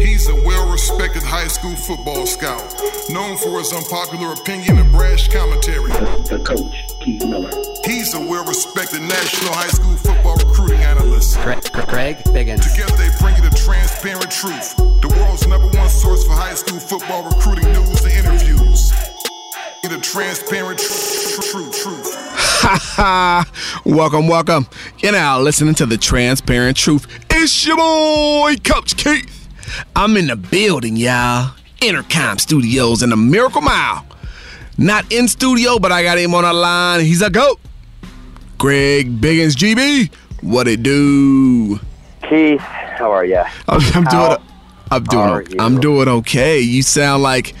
He's a well respected high school football scout, known for his unpopular opinion and brash commentary. The coach, Keith Miller. He's a well respected national high school football recruiting analyst. Greg, Greg Biggins. Together they bring you the transparent truth, the world's number one source for high school football recruiting news and interviews. The transparent truth, truth, truth. Ha ha! welcome, welcome. You're now listening to the Transparent Truth. It's your boy, Coach Keith. I'm in the building, y'all. Intercom Studios in the Miracle Mile. Not in studio, but I got him on the line. He's a goat. Greg Biggins, GB. What it do? Keith, how are you? I'm, I'm doing. I'm doing. I'm doing okay. You sound like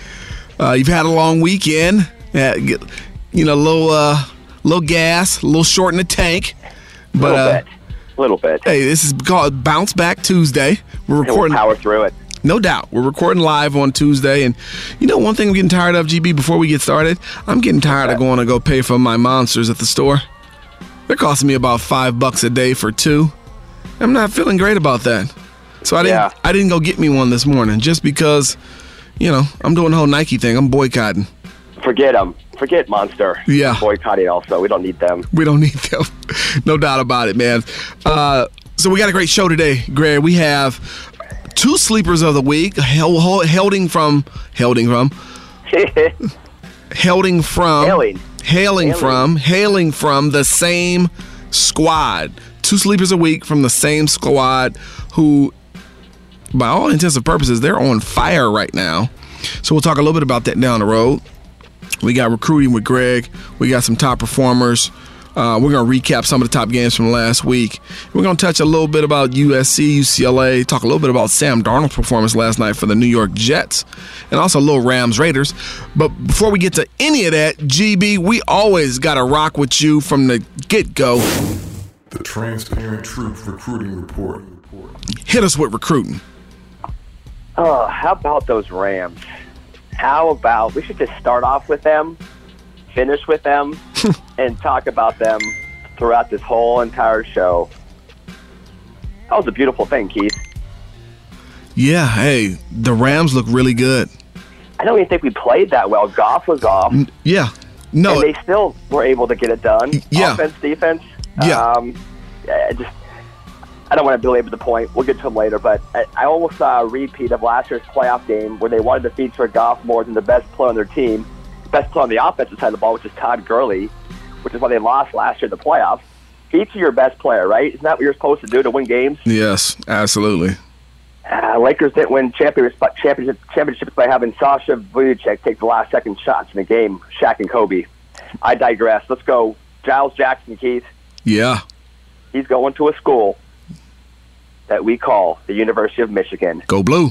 uh, you've had a long weekend. Yeah, you know, a little, uh, little gas, a little short in the tank. But little bit. A little bit. hey, this is called Bounce Back Tuesday. We're And we'll recording. power through it. No doubt. We're recording live on Tuesday. And you know, one thing I'm getting tired of, GB, before we get started, I'm getting tired of going to go pay for my monsters at the store. They're costing me about five bucks a day for two. I'm not feeling great about that. So I didn't Yeah. I didn't go get me one this morning just because, you know, I'm doing the whole Nike thing. I'm boycotting. Forget them. Forget Monster. Yeah. Boycotting also. We don't need them. We don't need them. no doubt about it, man. Uh, so we got a great show today, Greg. We have two sleepers of the week, hel- hel- helding from helding from hailing from Hailing. hailing Hailing. from hailing from the same squad. Two sleepers a week from the same squad who by all intents and purposes they're on fire right now. So we'll talk a little bit about that down the road. We got recruiting with Greg. We got some top performers. Uh, we're going to recap some of the top games from last week. We're going to touch a little bit about USC, UCLA, talk a little bit about Sam Darnold's performance last night for the New York Jets, and also a little Rams Raiders. But before we get to any of that, GB, we always got to rock with you from the get go. The transparent truth recruiting report. Hit us with recruiting. Oh, how about those Rams? How about we should just start off with them, finish with them, and talk about them throughout this whole entire show. That was a beautiful thing, Keith. Yeah, hey, the Rams look really good. I don't even think we played that well. Goff was off, Yeah. No, and they still were able to get it done. Yeah. Offense, defense. Yeah. Um, I just, I don't want to belabor the point. We'll get to them later, but I, I almost saw a repeat of last year's playoff game where they wanted to feature Goff more than the best player on their team, best player on the offensive side of the ball, which is Todd Gurley, which is why they lost last year in the playoffs. Feature your best player, right? Isn't that what you're supposed to do to win games? yes, absolutely. Uh, Lakers didn't win championship, championship, championships by having Sasha Vujacic take the last second shots in the game, Shaq and Kobe. I digress. Let's go. Giles Jackson, Keith. Yeah. He's going to a school that we call the University of Michigan. Go blue.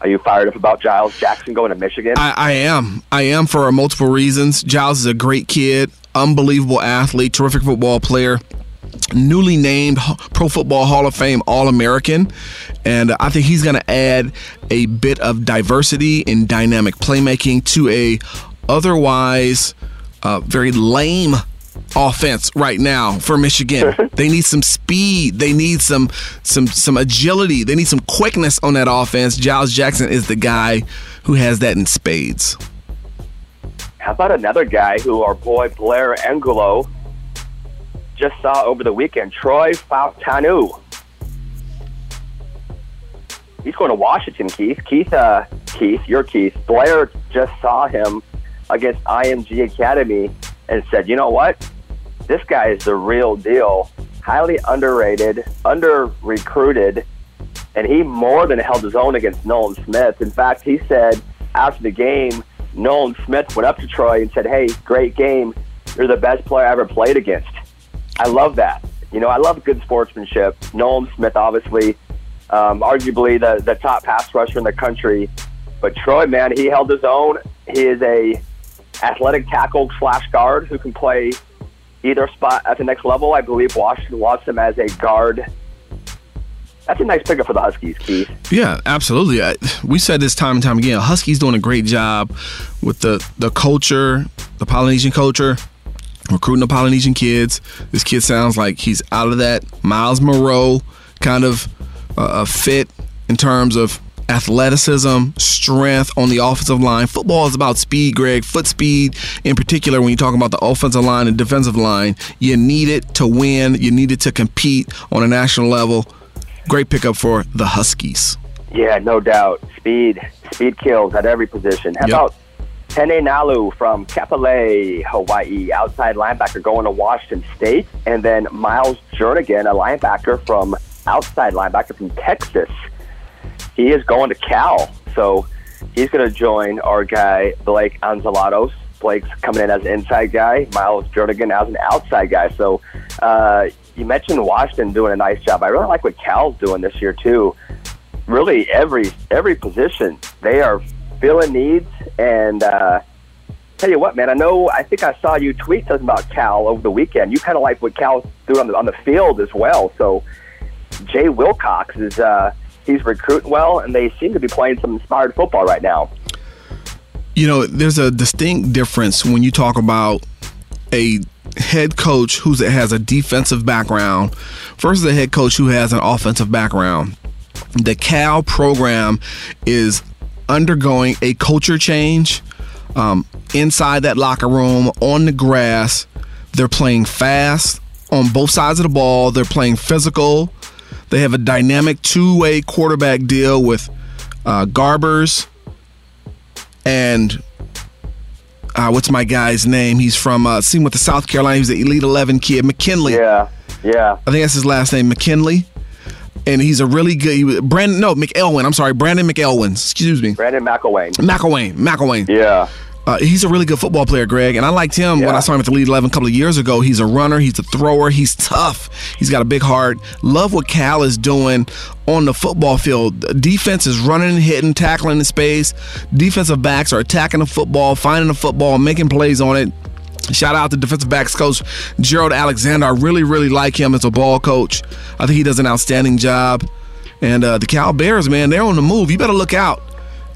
Are you fired up about Giles Jackson going to Michigan? I, I am. I am for multiple reasons. Giles is a great kid, unbelievable athlete, terrific football player, newly named Pro Football Hall of Fame All American. And I think he's going to add a bit of diversity and dynamic playmaking to a otherwise uh, very lame offense right now for Michigan. they need some speed. They need some some some agility. They need some quickness on that offense. Giles Jackson is the guy who has that in spades. How about another guy who our boy Blair Angulo just saw over the weekend? Troy Fautanu. He's going to Washington, Keith. Keith, uh, Keith, you're Keith. Blair just saw him against IMG Academy and said, you know what? This guy is the real deal. Highly underrated, under recruited, and he more than held his own against Nolan Smith. In fact, he said after the game, Nolan Smith went up to Troy and said, Hey, great game. You're the best player I ever played against. I love that. You know, I love good sportsmanship. Nolan Smith, obviously, um, arguably the, the top pass rusher in the country. But Troy, man, he held his own. He is a athletic tackle slash guard who can play either spot at the next level. I believe Washington wants him as a guard. That's a nice pickup for the Huskies, Keith. Yeah, absolutely. I, we said this time and time again. Huskies doing a great job with the the culture, the Polynesian culture, recruiting the Polynesian kids. This kid sounds like he's out of that Miles Moreau kind of uh, fit in terms of athleticism, strength on the offensive line. Football is about speed, Greg, foot speed in particular. When you talk about the offensive line and defensive line, you need it to win. You need it to compete on a national level. Great pickup for the Huskies. Yeah, no doubt. Speed, speed kills at every position. How Yep. about Tene Nalu from Kapolei, Hawaii, outside linebacker going to Washington State, and then Miles Jernigan, a linebacker from outside linebacker from Texas. He is going to Cal, so he's going to join our guy Blake Antzoulatos. Blake's coming in as an inside guy. Miles Jernigan as an outside guy. So uh, you mentioned Washington doing a nice job. I really like what Cal's doing this year too. Really, every every position they are filling needs. And uh, tell you what, man, I know. I think I saw you tweet something about Cal over the weekend. You kind of like what Cal's doing on the on the field as well. So Jay Wilcox is uh, he's recruiting well, and they seem to be playing some inspired football right now. You know, there's a distinct difference when you talk about a head coach who has a defensive background versus a head coach who has an offensive background. The Cal program is undergoing a culture change um, inside that locker room, on the grass. They're playing fast on both sides of the ball. They're playing physical. They have a dynamic two way quarterback deal with uh, Garbers and uh, what's my guy's name? He's from uh, seen with the South Carolina. He's the Elite Eleven kid, McKinley. Yeah, yeah. I think that's his last name, McKinley. And he's a really good he Brandon. No, McIlwain. I'm sorry, Brandon McIlwain. Excuse me, Brandon McIlwain. McIlwain. McIlwain. Yeah. Uh, he's a really good football player, Greg, and I liked him when I saw him at the Lead 11 a couple of years ago. He's a runner, he's a thrower, he's tough, he's got a big heart. Love what Cal is doing on the football field. The Defense is running, hitting, tackling in space. Defensive backs are attacking the football, finding the football, making plays on it. Shout out to defensive backs coach Gerald Alexander. I really, really like him as a ball coach. I think he does an outstanding job. And uh, the Cal Bears, man, they're on the move. You better look out.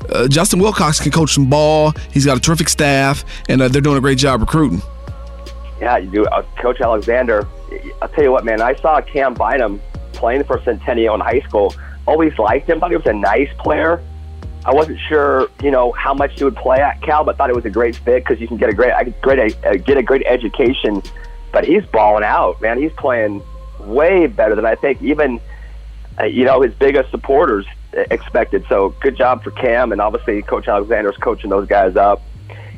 Uh, Justin Wilcox can coach some ball. He's got a terrific staff, and uh, they're doing a great job recruiting. Yeah, you do. Uh, Coach Alexander, I'll tell you what, man. I saw Cam Bynum playing for Centennial in high school. Always liked him. Thought he was a nice player. I wasn't sure, you know, how much he would play at Cal, but thought it was a great fit because you can get a great, great, uh, get a great education. But he's balling out, man. He's playing way better than I think even, uh, you know, his biggest supporters expected. So good job for Cam, and obviously Coach Alexander's coaching those guys up.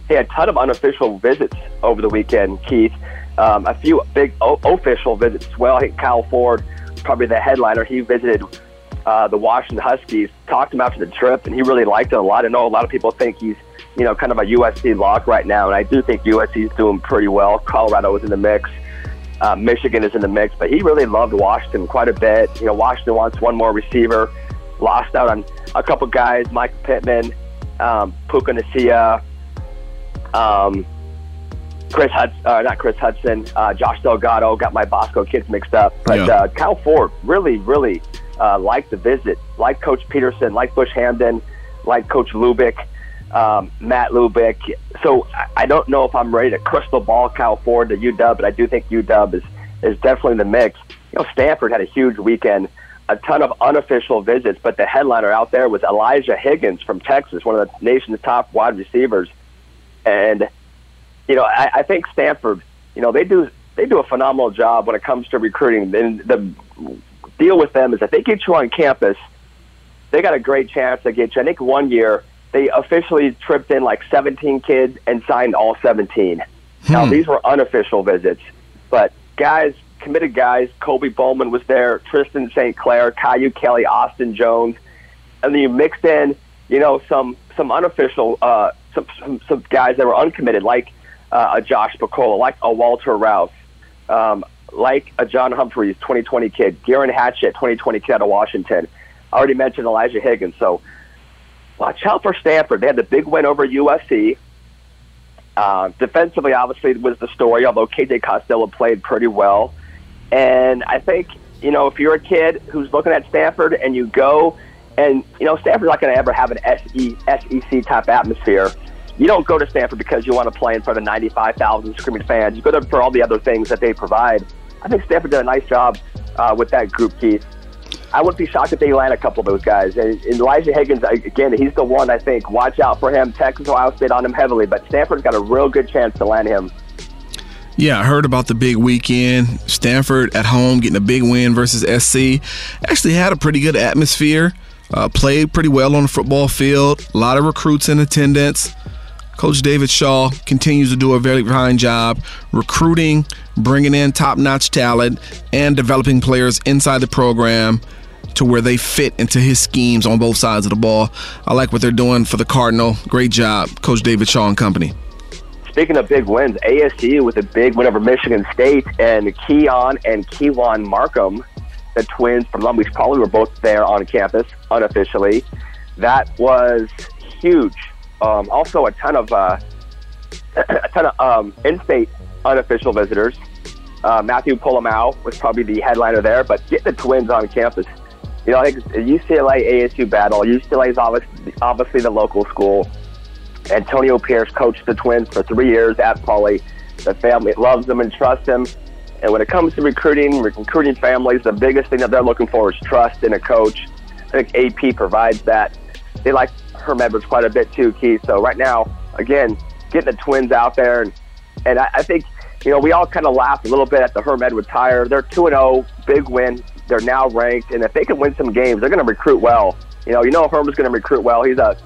He had a ton of unofficial visits over the weekend, Keith. Um, a few big o- official visits as well. I think Kyle Ford, probably the headliner, he visited uh, the Washington Huskies, talked to him after the trip, and he really liked it a lot. I know a lot of people think he's, you know, kind of a USC lock right now, and I do think USC is doing pretty well. Colorado is in the mix. Uh, Michigan is in the mix, but he really loved Washington quite a bit. You know, Washington wants one more receiver. Lost out on a couple guys, Mike Pittman, um, Puka Nacua, um, Chris Hudson, uh, not Chris Hudson, uh, Josh Delgado. Got my Bosco kids mixed up, but Yeah. uh, Kyle Ford really, really uh, liked the visit. Like Coach Peterson, like Bush Hamdan, like Coach Lubick, um, Matt Lubick. So I- I don't know if I'm ready to crystal ball Kyle Ford to UW, but I do think UW is is definitely in the mix. You know, Stanford had a huge weekend. A ton of unofficial visits, but the headliner out there was Elijah Higgins from Texas, one of the nation's top wide receivers. And you know, I, I think Stanford, you know, they do they do a phenomenal job when it comes to recruiting. And the deal with them is if they get you on campus, they got a great chance to get you. I think one year they officially tripped in like 17 kids and signed all 17. Now hmm. these were unofficial visits, but guys, committed guys. Kobe Bowman was there. Tristan St. Clair, Caillou Kelly, Austin Jones, and then you mixed in, you know, some some unofficial, uh, some, some some guys that were uncommitted, like uh, a Josh Picola, like a Walter Rouse, um, like a John Humphreys, 2020 kid, Garen Hatchett, 2020 kid out of Washington. I already mentioned Elijah Higgins. So watch out for Stanford. They had the big win over USC. Uh, defensively, obviously, was the story, although KJ Costello played pretty well. And I think, you know, if you're a kid who's looking at Stanford and you go, and, you know, Stanford's not going to ever have an SE, SEC type atmosphere. You don't go to Stanford because you want to play in front of 95,000 screaming fans. You go there for all the other things that they provide. I think Stanford did a nice job uh, with that group, Keith. I wouldn't be shocked if they land a couple of those guys. And, and Elijah Higgins, again, he's the one I think. Watch out for him. Texas, Ohio State on him heavily, but Stanford's got a real good chance to land him. Yeah, I heard about the big weekend. Stanford at home getting a big win versus SC. Actually had a pretty good atmosphere. Uh, played pretty well on the football field. A lot of recruits in attendance. Coach David Shaw continues to do a very fine job recruiting, bringing in top notch talent, and developing players inside the program to where they fit into his schemes on both sides of the ball. I like what they're doing for the Cardinal. Great job, Coach David Shaw and company. Speaking of big wins, ASU with a big win over Michigan State, and Keon and Kewan Markham, the twins from Long Beach Poly, were both there on campus unofficially. That was huge um, also, a ton of uh, a ton of um, in-state unofficial visitors. Uh, Matthew Polomau was probably the headliner there, but get the Twins on campus. You know, I think UCLA ASU battle. UCLA is obviously the local school. Antonio Pierce coached the Twins for three years at Poly. The family loves them and trusts them. And when it comes to recruiting, recruiting families, the biggest thing that they're looking for is trust in a coach. I think AP provides that. They like Herm Edwards quite a bit too, Keith. So right now, again, getting the Twins out there, and and I, I think you know we all kind of laughed a little bit at the Herm Edwards hire. They're two and zero, oh, big win. They're now ranked, and if they can win some games, they're going to recruit well. You know, you know Herm is going to recruit well. He's a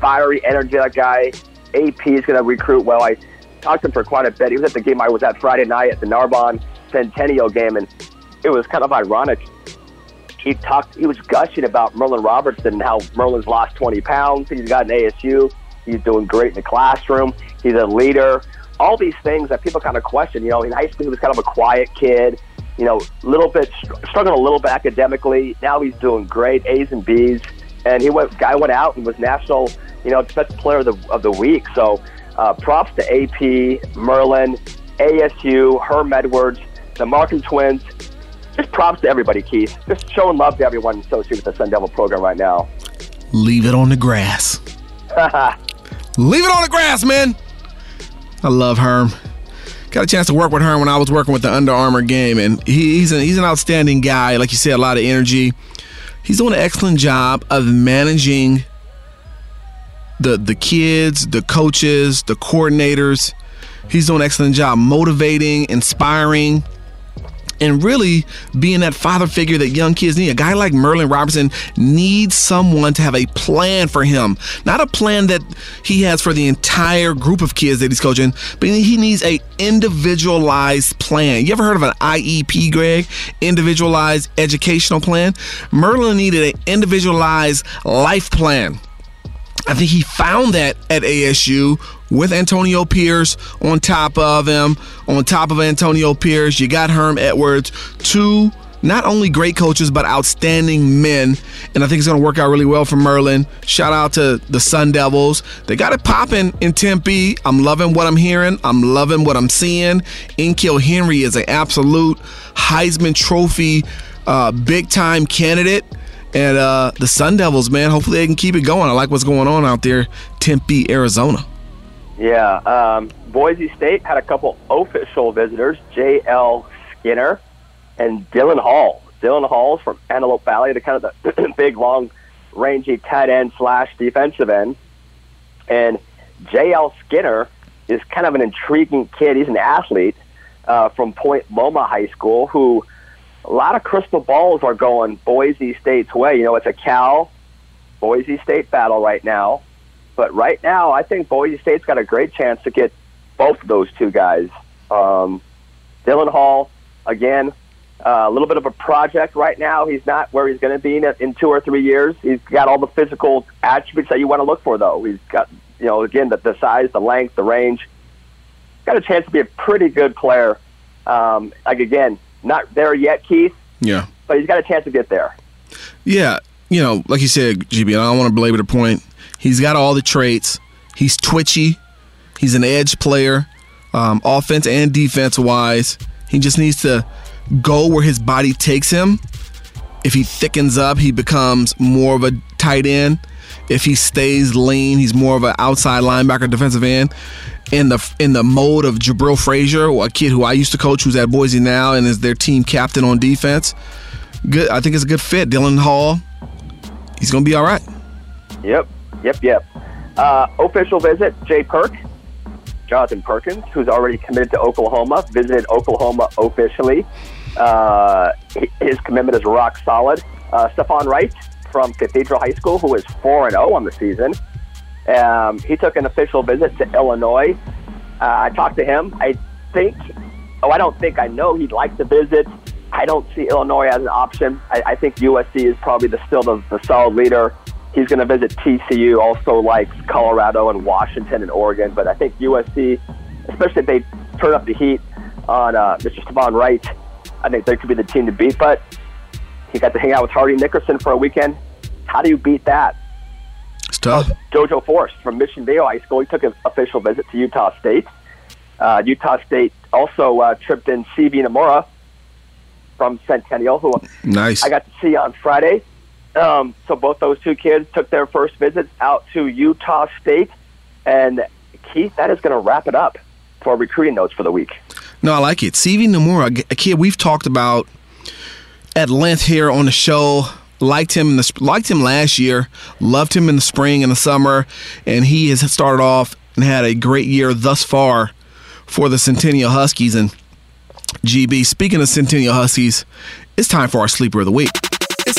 fiery, energetic guy. AP is going to recruit well. I talked to him for quite a bit. He was at the game I was at Friday night at the Narbonne Centennial game, and it was kind of ironic he talked. He was gushing about Merlin Robertson and how Merlin's lost 20 pounds. He's got an ASU. He's doing great in the classroom. He's a leader. All these things that people kind of question. You know, in high school he was kind of a quiet kid. You know, little bit struggling a little bit academically. Now he's doing great, A's and B's. And he went. Guy went out and was national. You know, defensive player of the of the week. So, uh, props to AP, Merlin, ASU, Herm Edwards, the Markham Twins just props to everybody, Keith. Just showing love to everyone associated with the Sun Devil program right now. Leave it on the grass. Leave it on the grass, man. I love Herm. Got a chance to work with Herm when I was working with the Under Armour game, and he, he's, a, he's an outstanding guy. Like you said, a lot of energy. He's doing an excellent job of managing the the kids, the coaches, the coordinators. He's doing an excellent job motivating, inspiring and really being that father figure that young kids need. A guy like Merlin Robertson needs someone to have a plan for him, not a plan that he has for the entire group of kids that he's coaching, but he needs a individualized plan. You ever heard of an IEP, Greg? Individualized educational plan. Merlin needed an individualized life plan. I think he found that at ASU with Antonio Pierce on top of him. On top of Antonio Pierce, you got Herm Edwards, two not only great coaches but outstanding men, and I think it's going to work out really well for Merlin. Shout out to the Sun Devils. They got it popping in Tempe. I'm loving what I'm hearing. I'm loving what I'm seeing. N'Keal Harry is an absolute Heisman Trophy uh, big time candidate. And uh, the Sun Devils, man, hopefully they can keep it going. I like what's going on out there, Tempe, Arizona. Yeah, um, Boise State had a couple official visitors, J.L. Skinner and Dylan Hall. Dylan Hall's from Antelope Valley, the kind of the big, long, rangy tight end slash defensive end. And J.L. Skinner is kind of an intriguing kid. He's an athlete uh, from Point Loma High School who – a lot of crystal balls are going Boise State's way. You know, it's a Cal Boise State battle right now. But right now, I think Boise State's got a great chance to get both of those two guys. Um, Dylan Hall, again, uh, a little bit of a project right now. He's not where he's going to be in, in two or three years. He's got all the physical attributes that you want to look for, though. He's got, you know, again, the, the size, the length, the range. Got a chance to be a pretty good player. Um, like, again, not there yet, Keith. Yeah. But he's got a chance to get there. Yeah. you know, like you said, GB, and I don't want to belabor the point. He's got all the traits. He's twitchy. He's an edge player, um, offense and defense wise. He just needs to go where his body takes him. If he thickens up, he becomes more of a tight end. If he stays lean, he's more of an outside linebacker, defensive end. In the in the mode of Jabril Frazier, a kid who I used to coach, who's at Boise now and is their team captain on defense. Good, I think it's a good fit. Dylan Hall, he's gonna be all right. Yep, yep, yep. Uh, official visit, Jay Perk, Jonathan Perkins, who's already committed to Oklahoma, visited Oklahoma officially. Uh, his commitment is rock solid. Uh, Stephon Wright from Cathedral High School, who is 4 0 on the season. Um, he took an official visit to Illinois. Uh, I talked to him. I think, oh, I don't think I know he'd like to visit. I don't see Illinois as an option. I, I think USC is probably the, still the, the solid leader. He's going to visit TCU, also likes Colorado and Washington and Oregon. But I think USC, especially if they turn up the heat on uh, Mr. Stephon Wright, I think they could be the team to beat. But he got to hang out with Hardy Nickerson for a weekend. How do you beat that? It's tough. JoJo Forrest from Mission Viejo High School. He took an official visit to Utah State. Uh, Utah State also uh, tripped in CV Namora from Centennial, who nice. I got to see on Friday. Um, so both those two kids took their first visits out to Utah State. And Keith, that is going to wrap it up for recruiting notes for the week. No, I like it. CV Nomura, a kid we've talked about at length here on the show. Liked him in the liked him last year. Loved him in the spring and the summer, and he has started off and had a great year thus far for the Centennial Huskies. And GB, speaking of Centennial Huskies, it's time for our sleeper of the week.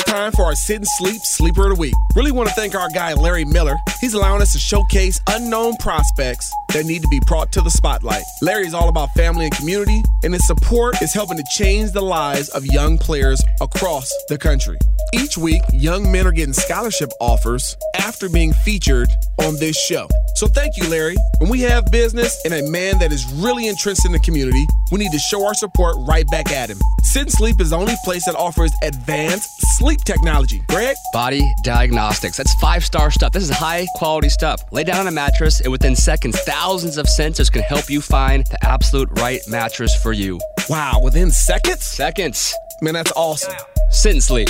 Time for our Sit and Sleep Sleeper of the Week. Really want to thank our guy Larry Miller. He's allowing us to showcase unknown prospects that need to be brought to the spotlight. Larry is all about family and community, and his support is helping to change the lives of young players across the country. Each week, young men are getting scholarship offers after being featured on this show. So thank you, Larry. When we have business and a man that is really entrenched in the community, we need to show our support right back at him. Sit and Sleep is the only place that offers advanced sleep technology. Greg? Body Diagnostics. That's five star stuff. This is high quality stuff. Lay down on a mattress, and within seconds, thousands of sensors can help you find the absolute right mattress for you. Wow, within seconds? Seconds. Man, that's awesome. Sit and sleep.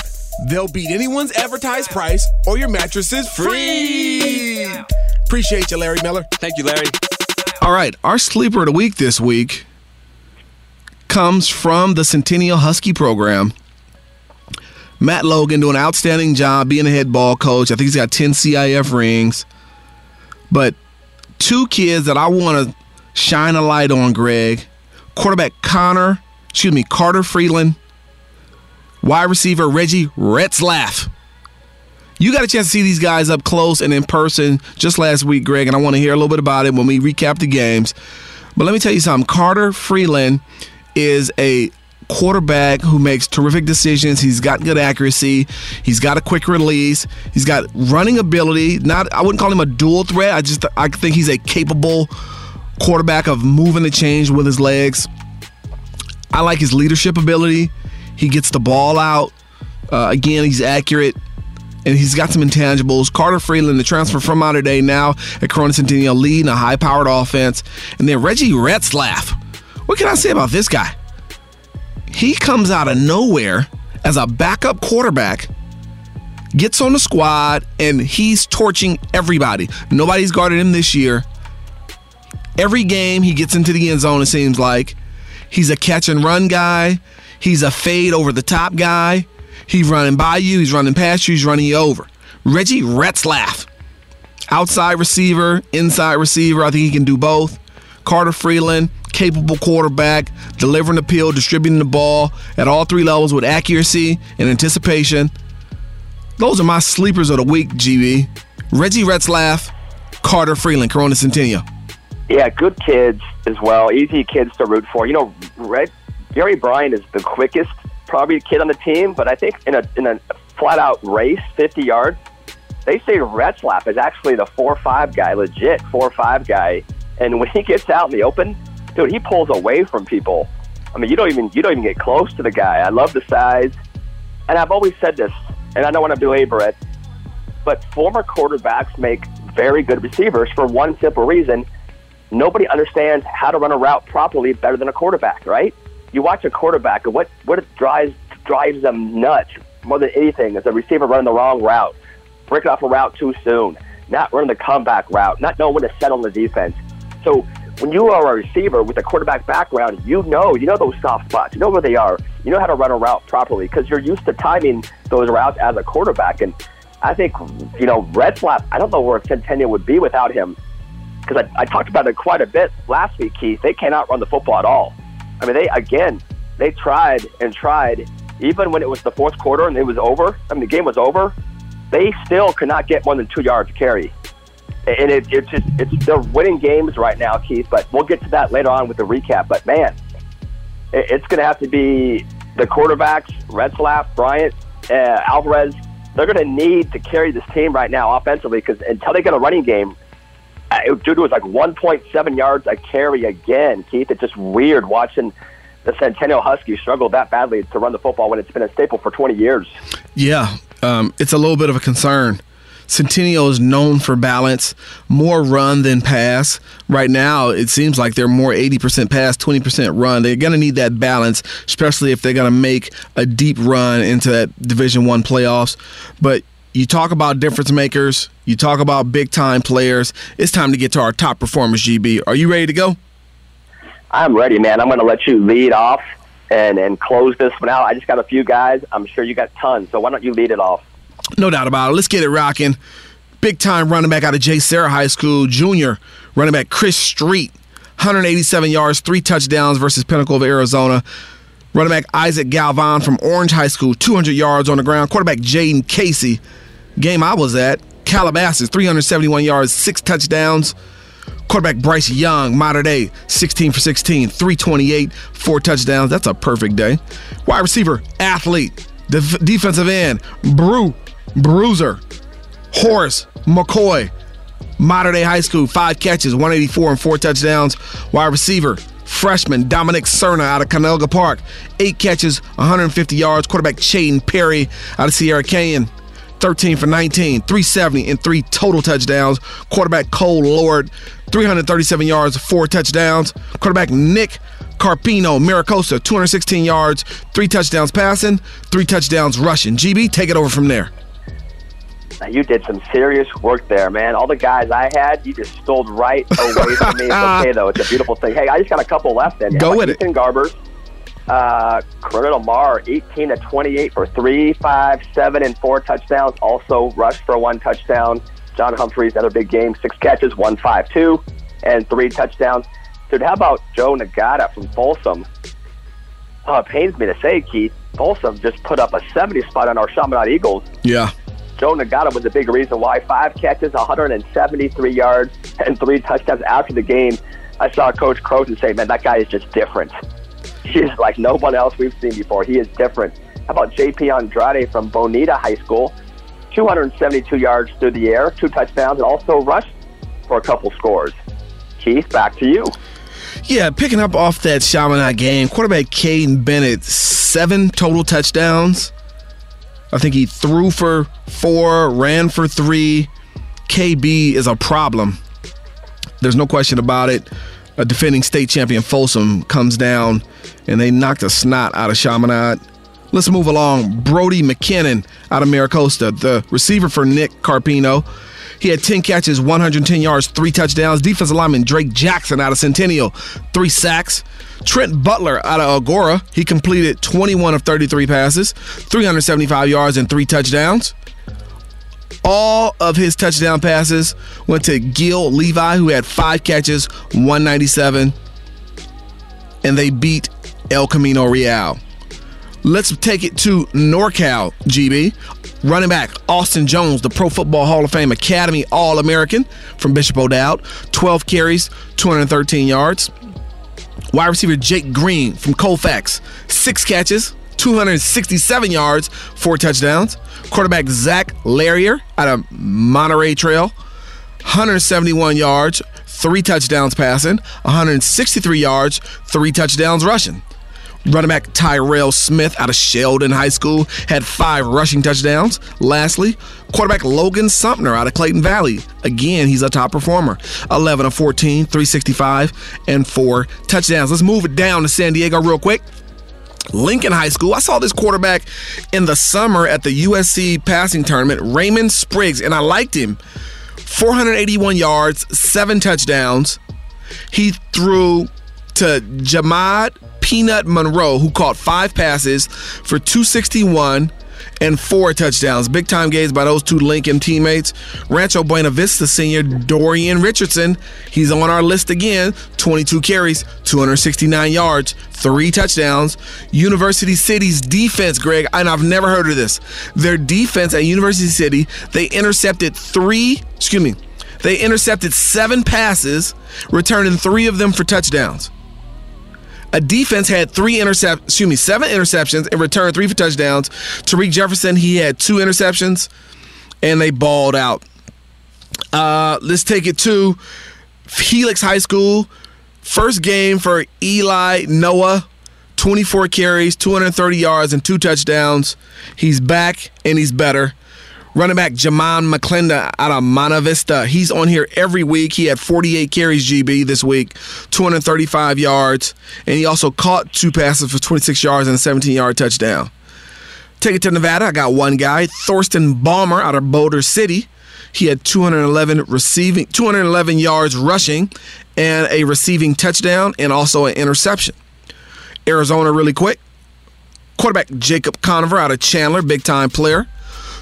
They'll beat anyone's advertised price, or your mattress is free. Appreciate you, Larry Miller. Thank you, Larry. All right, our sleeper of the week this week comes from the Centennial Husky program. Matt Logan doing an outstanding job being a head ball coach. I think he's got 10 CIF rings. But two kids that I want to shine a light on, Greg. Quarterback Connor, excuse me, Carter Freeland. Wide receiver Reggie Retzlaff. You got a chance to see these guys up close and in person just last week, Greg, and I want to hear a little bit about it when we recap the games. But let me tell you something. Carter Freeland is a quarterback who makes terrific decisions. He's got good accuracy. He's got a quick release. He's got running ability. Not I wouldn't call him a dual threat. I just I think he's a capable quarterback of moving the change with his legs. I like his leadership ability. He gets the ball out. Uh, again, he's accurate. And he's got some intangibles. Carter Freeland, the transfer from Mater Dei now at Corona Centennial, leading a high powered offense. And then Reggie Retzlaff. What can I say about this guy? He comes out of nowhere as a backup quarterback, gets on the squad, and he's torching everybody. Nobody's guarded him this year. Every game he gets into the end zone, it seems like. He's a catch and run guy. He's a fade over the top guy. He's running by you. He's running past you. He's running you over. Reggie Retzlaff, outside receiver, inside receiver. I think he can do both. Carter Freeland, capable quarterback, delivering the pill, distributing the ball at all three levels with accuracy and anticipation. Those are my sleepers of the week, GB. Reggie Retzlaff, Carter Freeland, Corona Centennial. Yeah, good kids as well. Easy kids to root for. You know, Red, Gary Bryant is the quickest, probably kid on the team, but I think in a in a flat out race, 50 yards, they say Retzlaff is actually the four five guy, legit four five guy. And when he gets out in the open, dude, he pulls away from people. I mean, you don't even you don't even get close to the guy. I love the size, and I've always said this, and I don't want to belabor it, but former quarterbacks make very good receivers for one simple reason. Nobody understands how to run a route properly better than a quarterback, right? You watch a quarterback, and what, what drives, drives them nuts more than anything is a receiver running the wrong route, breaking off a route too soon, not running the comeback route, not knowing when to settle the defense. So when you are a receiver with a quarterback background, you know, you know those soft spots, you know where they are, you know how to run a route properly because you're used to timing those routes as a quarterback. And I think, you know, Retzlaff, I don't know where Centennial would be without him because I, I talked about it quite a bit last week, Keith. They cannot run the football at all. I mean, they, again, they tried and tried, even when it was the fourth quarter and it was over, I mean, the game was over, they still could not get more than two yards to carry and it, it's just it's they're winning games right now, Keith. But we'll get to that later on with the recap. But man, it, it's going to have to be the quarterbacks, Retzlaff, Bryant, uh, Alvarez. They're going to need to carry this team right now offensively because until they get a running game, uh, dude was like 1.7 yards a carry again. Keith, it's just weird watching the Centennial Huskies struggle that badly to run the football when it's been a staple for 20 years. Yeah, um, it's a little bit of a concern. Centennial is known for balance, more run than pass. Right now, it seems like they're more 80% pass, 20% run. They're going to need that balance, especially if they're going to make a deep run into that Division One playoffs. But you talk about difference makers, you talk about big time players. It's time to get to our top performers, GB. Are you ready to go? I'm ready, man. I'm going to let you lead off and, and close this one out. I just got a few guys. I'm sure you got tons, so why don't you lead it off? No doubt about it. Let's get it rocking. Big time running back out of JSerra High School, junior running back Chris Street, 187 yards, three touchdowns versus Pinnacle of Arizona. Running back Isaac Galvan from Orange High School, 200 yards on the ground. Quarterback Jaden Casey, game I was at, Calabasas, 371 yards, six touchdowns. Quarterback Bryce Young, Mater Dei, 16 for 16, 328, four touchdowns. That's a perfect day. Wide receiver, athlete, def- defensive end, Brew, Bruiser, Horace, McCoy, Mater Dei High School, five catches, 184 and four touchdowns. Wide receiver, freshman Dominic Cerna out of Canoga Park, eight catches, 150 yards. Quarterback Chaden Perry out of Sierra Canyon, 13 for 19, 370 and three total touchdowns. Quarterback Cole Lord, 337 yards, four touchdowns. Quarterback Nick Carpino, Mira Costa, 216 yards, three touchdowns passing, three touchdowns rushing. GB, take it over from there. You did some serious work there, man. All the guys I had, you just stole right away from me. It's okay, though. It's a beautiful thing. Hey, I just got a couple left then. Go with Ethan it. Garbers, uh, Corona del Mar, 18 to 28 for three, five, seven, and four touchdowns. Also rushed for one touchdown. John Humphreys, another big game, six catches, one, five, two, and three touchdowns. Dude, how about Joe Nagata from Folsom? Oh, it pains me to say, Keith, Folsom just put up a 70 spot on our Chaminade Eagles. Yeah. Joe Nagata was a big reason why. Five catches, 173 yards, and three touchdowns after the game. I saw Coach Croton say, man, that guy is just different. He is like no one else we've seen before. He is different. How about JP Andrade from Bonita High School? 272 yards through the air, two touchdowns, and also rushed for a couple scores. Keith, back to you. Yeah, picking up off that Chaminade game, quarterback Caden Bennett, seven total touchdowns. I think he threw for four, ran for three. KB is a problem. There's no question about it. A defending state champion Folsom comes down and they knocked a snot out of Chaminade. Let's move along. Brody McKinnon out of Mira Costa, the receiver for Nick Carpino. He had 10 catches, 110 yards, three touchdowns. Defensive lineman Drake Jackson out of Centennial, three sacks. Trent Butler out of Agoura, he completed 21 of 33 passes, 375 yards, and three touchdowns. All of his touchdown passes went to Gil Levi, who had five catches, 197, and they beat El Camino Real. Let's take it to NorCal, GB. Running back Austin Jones, the Pro Football Hall of Fame Academy All American from Bishop O'Dowd, 12 carries, 213 yards. Wide receiver Jake Green from Colfax, six catches, 267 yards, four touchdowns. Quarterback Zach Larrier out of Monterey Trail, 171 yards, three touchdowns passing, 163 yards, three touchdowns rushing. Running back Tyrell Smith out of Sheldon High School had five rushing touchdowns. Lastly, quarterback Logan Sumner out of Clayton Valley. Again, he's a top performer. 11 of 14, 365, and four touchdowns. Let's move it down to San Diego real quick. Lincoln High School. I saw this quarterback in the summer at the USC passing tournament, Raymond Spriggs, and I liked him. 481 yards, seven touchdowns. He threw to Jamad Peanut Monroe, who caught five passes for 261 and four touchdowns. Big time games by those two Lincoln teammates. Rancho Buena Vista senior Dorian Richardson, he's on our list again. 22 carries, 269 yards, three touchdowns. University City's defense, Greg, and I've never heard of this. Their defense at University City, they intercepted three, excuse me, they intercepted seven passes, returning three of them for touchdowns. A defense had three intercept, excuse me, seven interceptions and returned three for touchdowns. Tariq Jefferson, he had two interceptions, and they balled out. Uh, let's take it to Helix High School. First game for Eli Noah. 24 carries, 230 yards, and two touchdowns. He's back and he's better. Running back Jamon McClenda out of Monte Vista. He's on here every week. He had 48 carries GB this week, 235 yards, and he also caught two passes for 26 yards and a 17 yard touchdown. Take it to Nevada. I got one guy, Thorsten Balmer out of Boulder City. He had 211 receiving, 211 yards rushing, and a receiving touchdown, and also an interception. Arizona, really quick. Quarterback Jacob Conover out of Chandler, big time player.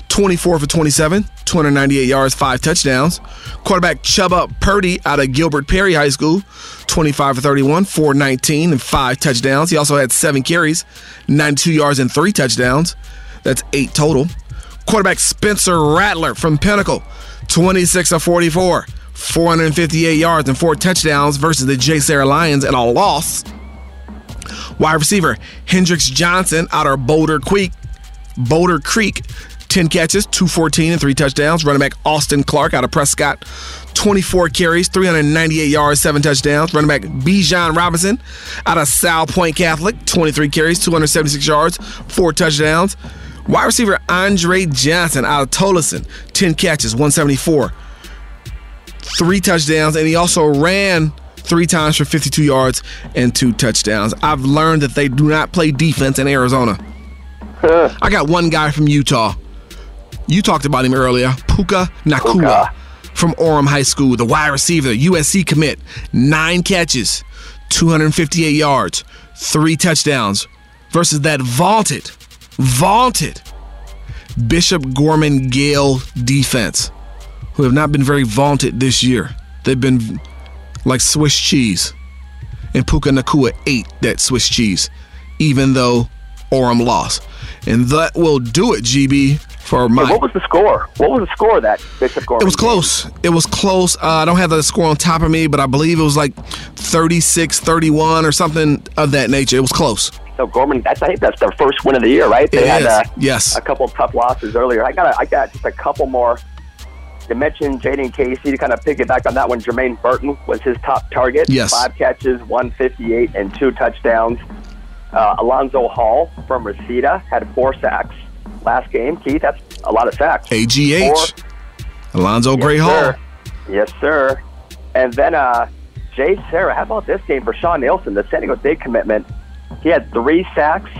24 for 27, 298 yards, five touchdowns. Quarterback Chubba Purdy out of Gilbert Perry High School, 25 for 31, 419, and five touchdowns. He also had seven carries, 92 yards, and three touchdowns. That's eight total. Quarterback Spencer Rattler from Pinnacle, 26 of 44, 458 yards, and four touchdowns versus the JSerra Lions and a loss. Wide receiver Hendrix Johnson out of Boulder Creek, Boulder Creek, 10 catches, 214 and three touchdowns. Running back Austin Clark out of Prescott, 24 carries, 398 yards, seven touchdowns. Running back Bijan Robinson out of Salpointe Catholic, 23 carries, 276 yards, four touchdowns. Wide receiver Andre Johnson out of Tolleson, 10 catches, 174, three touchdowns, and he also ran three times for 52 yards and two touchdowns. I've learned that they do not play defense in Arizona. I got one guy from Utah. You talked about him earlier, Puka Nacua Puka. from Orem High School, the wide receiver, USC commit, nine catches, 258 yards, three touchdowns, versus that vaunted, vaunted Bishop Gorman Gale defense, who have not been very vaunted this year. They've been like Swiss cheese. And Puka Nacua ate that Swiss cheese, even though Orem lost. And that will do it, GB, for my. Hey, what was the score? What was the score of that Bishop Gorman? It was close. It was close. Uh, I don't have the score on top of me, but I believe it was like 36 31 or something of that nature. It was close. So Gorman, that's I think that's their first win of the year, right? They It had is. uh, Yes. a couple of tough losses earlier. I got a, I got just a couple more. You mentioned Jaden Casey to kind of piggyback on that one. Jermaine Burton was his top target. Yes. Five catches, 158, and two touchdowns. Uh, Alonzo Hall from Reseda had four sacks last game. Keith, that's a lot of sacks. AGH. Four. Alonzo Gray Hall. sir. Yes, sir. And then uh, Jay Sarah, how about this game for Sean Nielsen, the San Diego State commitment? He had three sacks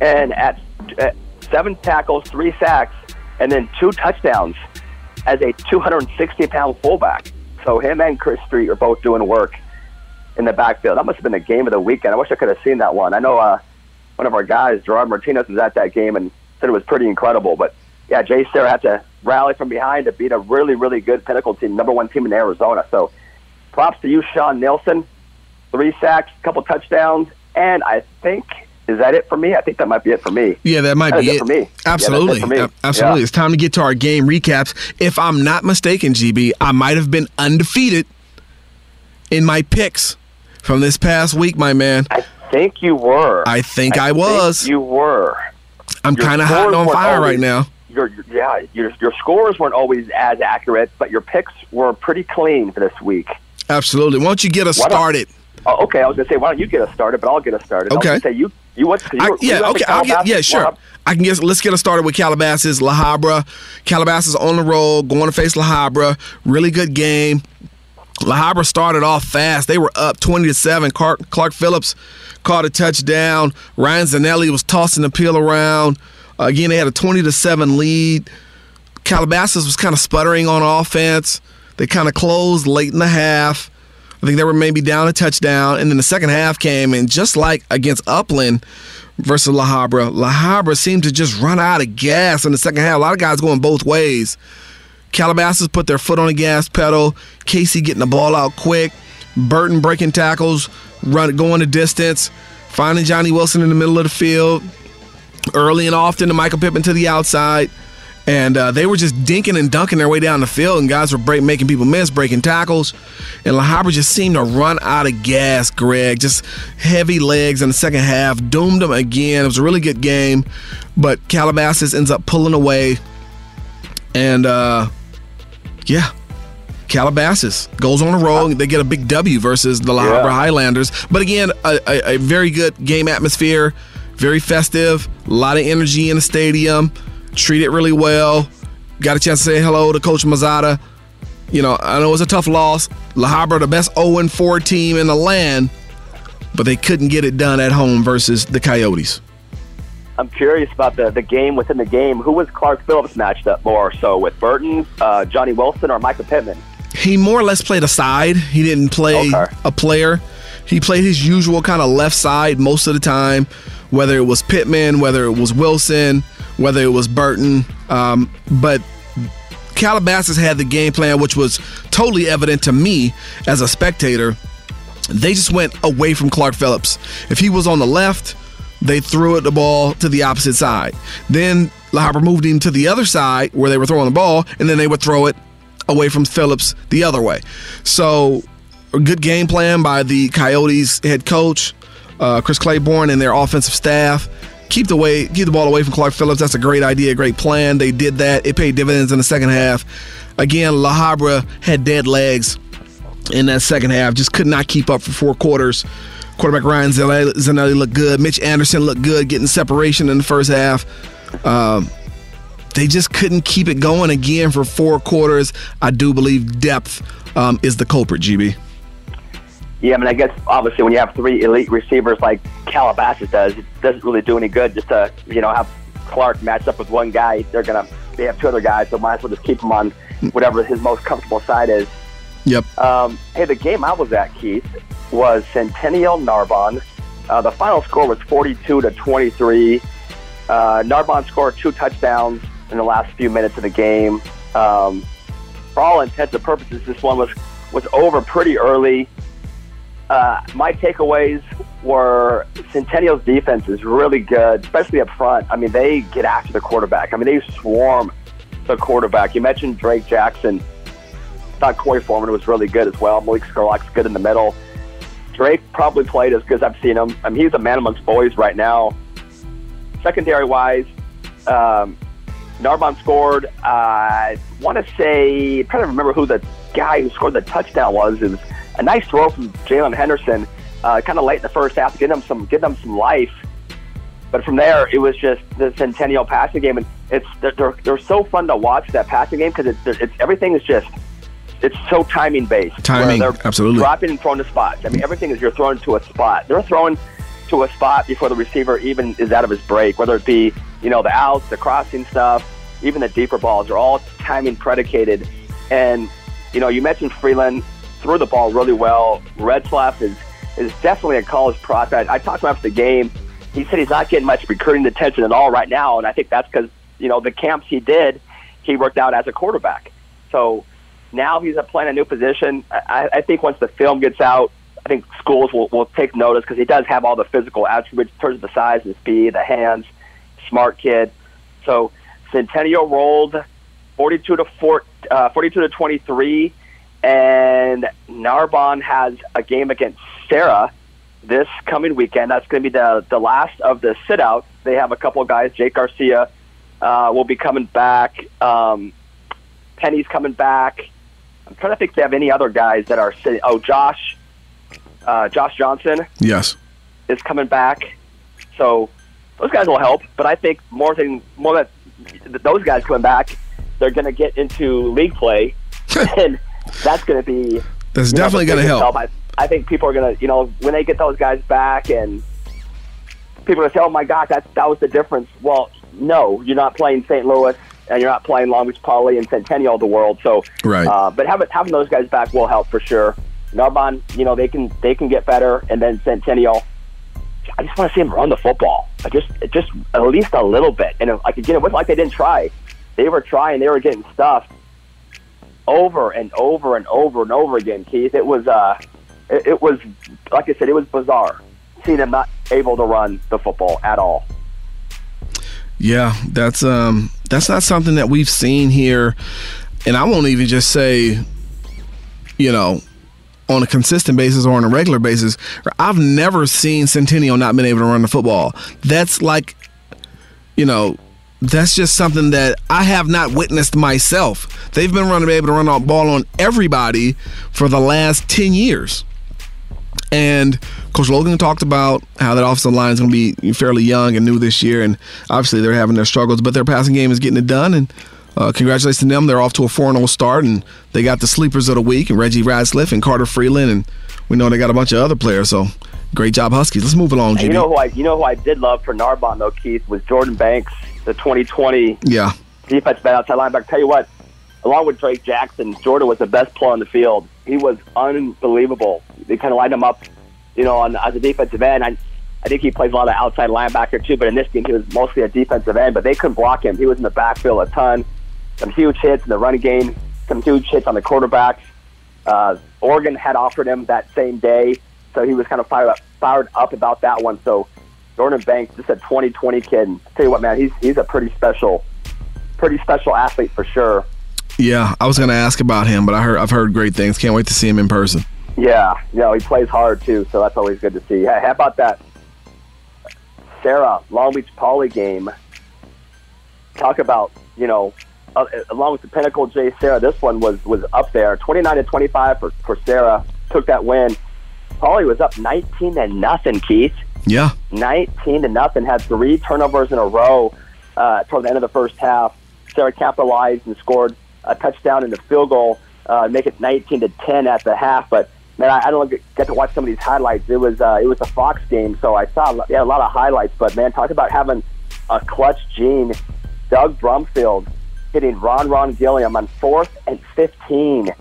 and at, at seven tackles, three sacks, and then two touchdowns as a 260 pound fullback. So him and Chris Street are both doing work in the backfield. That must have been the game of the weekend. I wish I could have seen that one. I know uh, one of our guys, Gerard Martinez, was at that game and said it was pretty incredible. But yeah, JSerra had to rally from behind to beat a really, really good Pinnacle team, number one team in Arizona. So props to you, Sean Nelson. Three sacks, a couple touchdowns, and I think is that it for me? I think that might be it for me. Yeah, that might That be it it. for me. Yeah, it Absolutely. for me. Absolutely. Yeah. It's time to get to our game recaps. If I'm not mistaken, GB, I might have been undefeated in my picks from this past week, my man. I think you were. I think I was. you were. I'm kind of hot and on fire right now. Your, yeah, your your scores weren't always as accurate, but your picks were pretty clean for this week. Absolutely. Why don't you get us Why started? Oh, okay, I was gonna say why don't you get us started, but I'll get us started. I was Okay. say you You went? You I, yeah. okay. I'll get, yeah, sure. Well, I can get. Let's get us started with Calabasas, La Habra. Calabasas on the road, going to face La Habra. Really good game. La Habra started off fast. They were up 20 to 7. Clark, Clark Phillips caught a touchdown. Ryan Zanelli was tossing the peel around. Again, they had a 20 to 7 lead. Calabasas was kind of sputtering on offense. They kind of closed late in the half. I think they were maybe down a touchdown. And then the second half came, and just like against Upland versus La Habra, La Habra seemed to just run out of gas in the second half. A lot of guys going both ways. Calabasas put their foot on the gas pedal. Casey getting the ball out quick. Burton breaking tackles, run going the distance, finding Johnny Wilson in the middle of the field. Early and often to Michael Pittman to the outside. And uh, they were just dinking and dunking their way down the field, and guys were break, making people miss, breaking tackles. And La Habra just seemed to run out of gas, Greg. Just heavy legs in the second half, doomed them again. It was a really good game, but Calabasas ends up pulling away. And uh, yeah, Calabasas goes on a roll. They get a big W versus the La Yeah. Habra Highlanders. But again, a, a, a very good game atmosphere, very festive, a lot of energy in the stadium. Treated really well. Got a chance to say hello to Coach Mazada. You know, I know it was a tough loss. La Habra, the best 0 4 team in the land, but they couldn't get it done at home versus the Coyotes. I'm curious about the, the game within the game. Who was Clark Phillips matched up more so with Burton, uh, Johnny Wilson, or Michael Pittman? he more or less played a side. He didn't play Okay. a player. He played his usual kind of left side most of the time, whether it was Pittman, whether it was Wilson, whether it was Burton. Um, but Calabasas had the game plan, which was totally evident to me as a spectator. They just went away from Clark Phillips. If he was on the left, they threw it the ball to the opposite side. Then La Habra moved him to the other side where they were throwing the ball, and then they would throw it away from Phillips the other way. So, a good game plan by the Coyotes head coach, uh, Chris Claiborne, and their offensive staff. Keep the way, keep the ball away from Clark Phillips. That's a great idea, great plan. They did that. It paid dividends in the second half. Again, La Habra had dead legs in that second half. Just could not keep up for four quarters. Quarterback Ryan Zanelli looked good. Mitch Anderson looked good, getting separation in the first half. Um, they just couldn't keep it going again for four quarters. I do believe depth um, is the culprit, GB. Yeah, I mean, I guess obviously when you have three elite receivers like Calabasas does, it doesn't really do any good just to you know have Clark matched up with one guy. They're gonna they have two other guys, so might as well just keep him on whatever his most comfortable side is. Yep. Um, hey, the game I was at, Keith, was Centennial Narbonne. Uh, the final score was 42 to 23. Uh, Narbonne scored two touchdowns in the last few minutes of the game. Um, for all intents and purposes, this one was was over pretty early. Uh, my takeaways were Centennial's defense is really good, especially up front. I mean, they get after the quarterback. I mean, they swarm the quarterback. You mentioned Drake Jackson. Thought Corey Foreman was really good as well. Malik Scarlock's good in the middle. Drake probably played as good as I've seen him. I mean, he's a man amongst boys right now. Secondary wise, um, Narbonne scored. Uh, I want to say, I'm trying to remember who the guy who scored the touchdown was. It was a nice throw from Jalen Henderson, uh, kind of late in the first half, give them some, give them some life. But from there, it was just the Centennial passing game, and it's they're they're, they're so fun to watch that passing game because it's, it's everything is just it's so timing based. Timing, they're absolutely. dropping and throwing to spots. I mean, everything is you're throwing to a spot. They're throwing to a spot before the receiver even is out of his break, whether it be you know the outs, the crossing stuff, even the deeper balls are all timing predicated. And you know, you mentioned Freeland threw the ball really well. Redslaff is is definitely a college prospect. I talked to him after the game. He said he's not getting much recruiting attention at all right now, and I think that's because you know the camps he did, he worked out as a quarterback. So now he's playing a new position. I, I think once the film gets out, I think schools will, will take notice because he does have all the physical attributes in terms of the size and speed, the hands, smart kid. So Centennial rolled 42 to 4, uh, 42 to 23, and Narbonne has a game against Serra this coming weekend. That's going to be the the last of the sit outs. They have a couple of guys. Jake Garcia uh, will be coming back. Um, Penny's coming back. I'm trying to think if they have any other guys that are sitting. Oh, Josh, uh, Josh Johnson Yes. is coming back. So those guys will help. But I think more than more that those guys coming back, they're going to get into league play, and that's going to be That's definitely going to biggest help. I, I think people are going to, you know, when they get those guys back and people are going to say, oh my God, that, that was the difference. Well, no, you're not playing St. Louis and you're not playing Long Beach Poly and Centennial of the world. So, Right. uh, but having, having those guys back will help for sure. Narbonne, you know, they can, they can get better. And then Centennial, I just want to see them run the football. I just, just at least a little bit. And like again, it wasn't like they didn't try. They were trying. They were getting stuffed over and over and over and over again. Keith, it was, uh, it, it was like I said, it was bizarre seeing them not able to run the football at all. Yeah, that's um that's not something that we've seen here, and I won't even just say, you know, on a consistent basis or on a regular basis. I've never seen Centennial not been able to run the football. That's like, you know, that's just something that I have not witnessed myself. They've been running able to run the ball on everybody for the last ten years. And Coach Logan talked about how that offensive line is going to be fairly young and new this year, and obviously they're having their struggles, but their passing game is getting it done. And uh, congratulations to them; they're off to a four 0 start, and they got the sleepers of the week, and Reggie Radcliffe and Carter Freeland, and we know they got a bunch of other players. So great job, Huskies. Let's move along, you know who I, you know who I did love for Narbonne though, Keith, was Jordan Banks, the 2020 yeah, defensive end outside linebacker. Tell you what, along with Drake Jackson, Jordan was the best player on the field. He was unbelievable. They kind of lined him up, you know, on, as a defensive end. I, I think he plays a lot of outside linebacker too, but in this game he was mostly a defensive end. But they couldn't block him. He was in the backfield a ton. Some huge hits in the running game. Some huge hits on the quarterbacks. Uh, Oregon had offered him that same day, so he was kind of fired up, fired up about that one. So Jordan Banks, just a 2020 kid. And tell you what, man, he's he's a pretty special, pretty special athlete for sure. Yeah. I was going to ask about him, but I heard I've heard great things. Can't wait to see him in person. Yeah, you know, he plays hard too, so that's always good to see. Hey, how about that Serra Long Beach Poly game? Talk about you know, uh, along with the Pinnacle JSerra, this one was was up there, twenty nine to twenty five for for Serra. Took that win. Poly was up nineteen to nothing. Keith, Yeah, nineteen to nothing. Had three turnovers in a row uh, toward the end of the first half. Serra capitalized and scored a touchdown and a field goal, uh, make it 19 to 10 at the half. But man, I, I don't get, to watch some of these highlights. It was uh, it was a Fox game, so I saw yeah, a lot of highlights. But man, talk about having a clutch gene. Doug Brumfield hitting Ron Ron Gilliam on fourth and 15,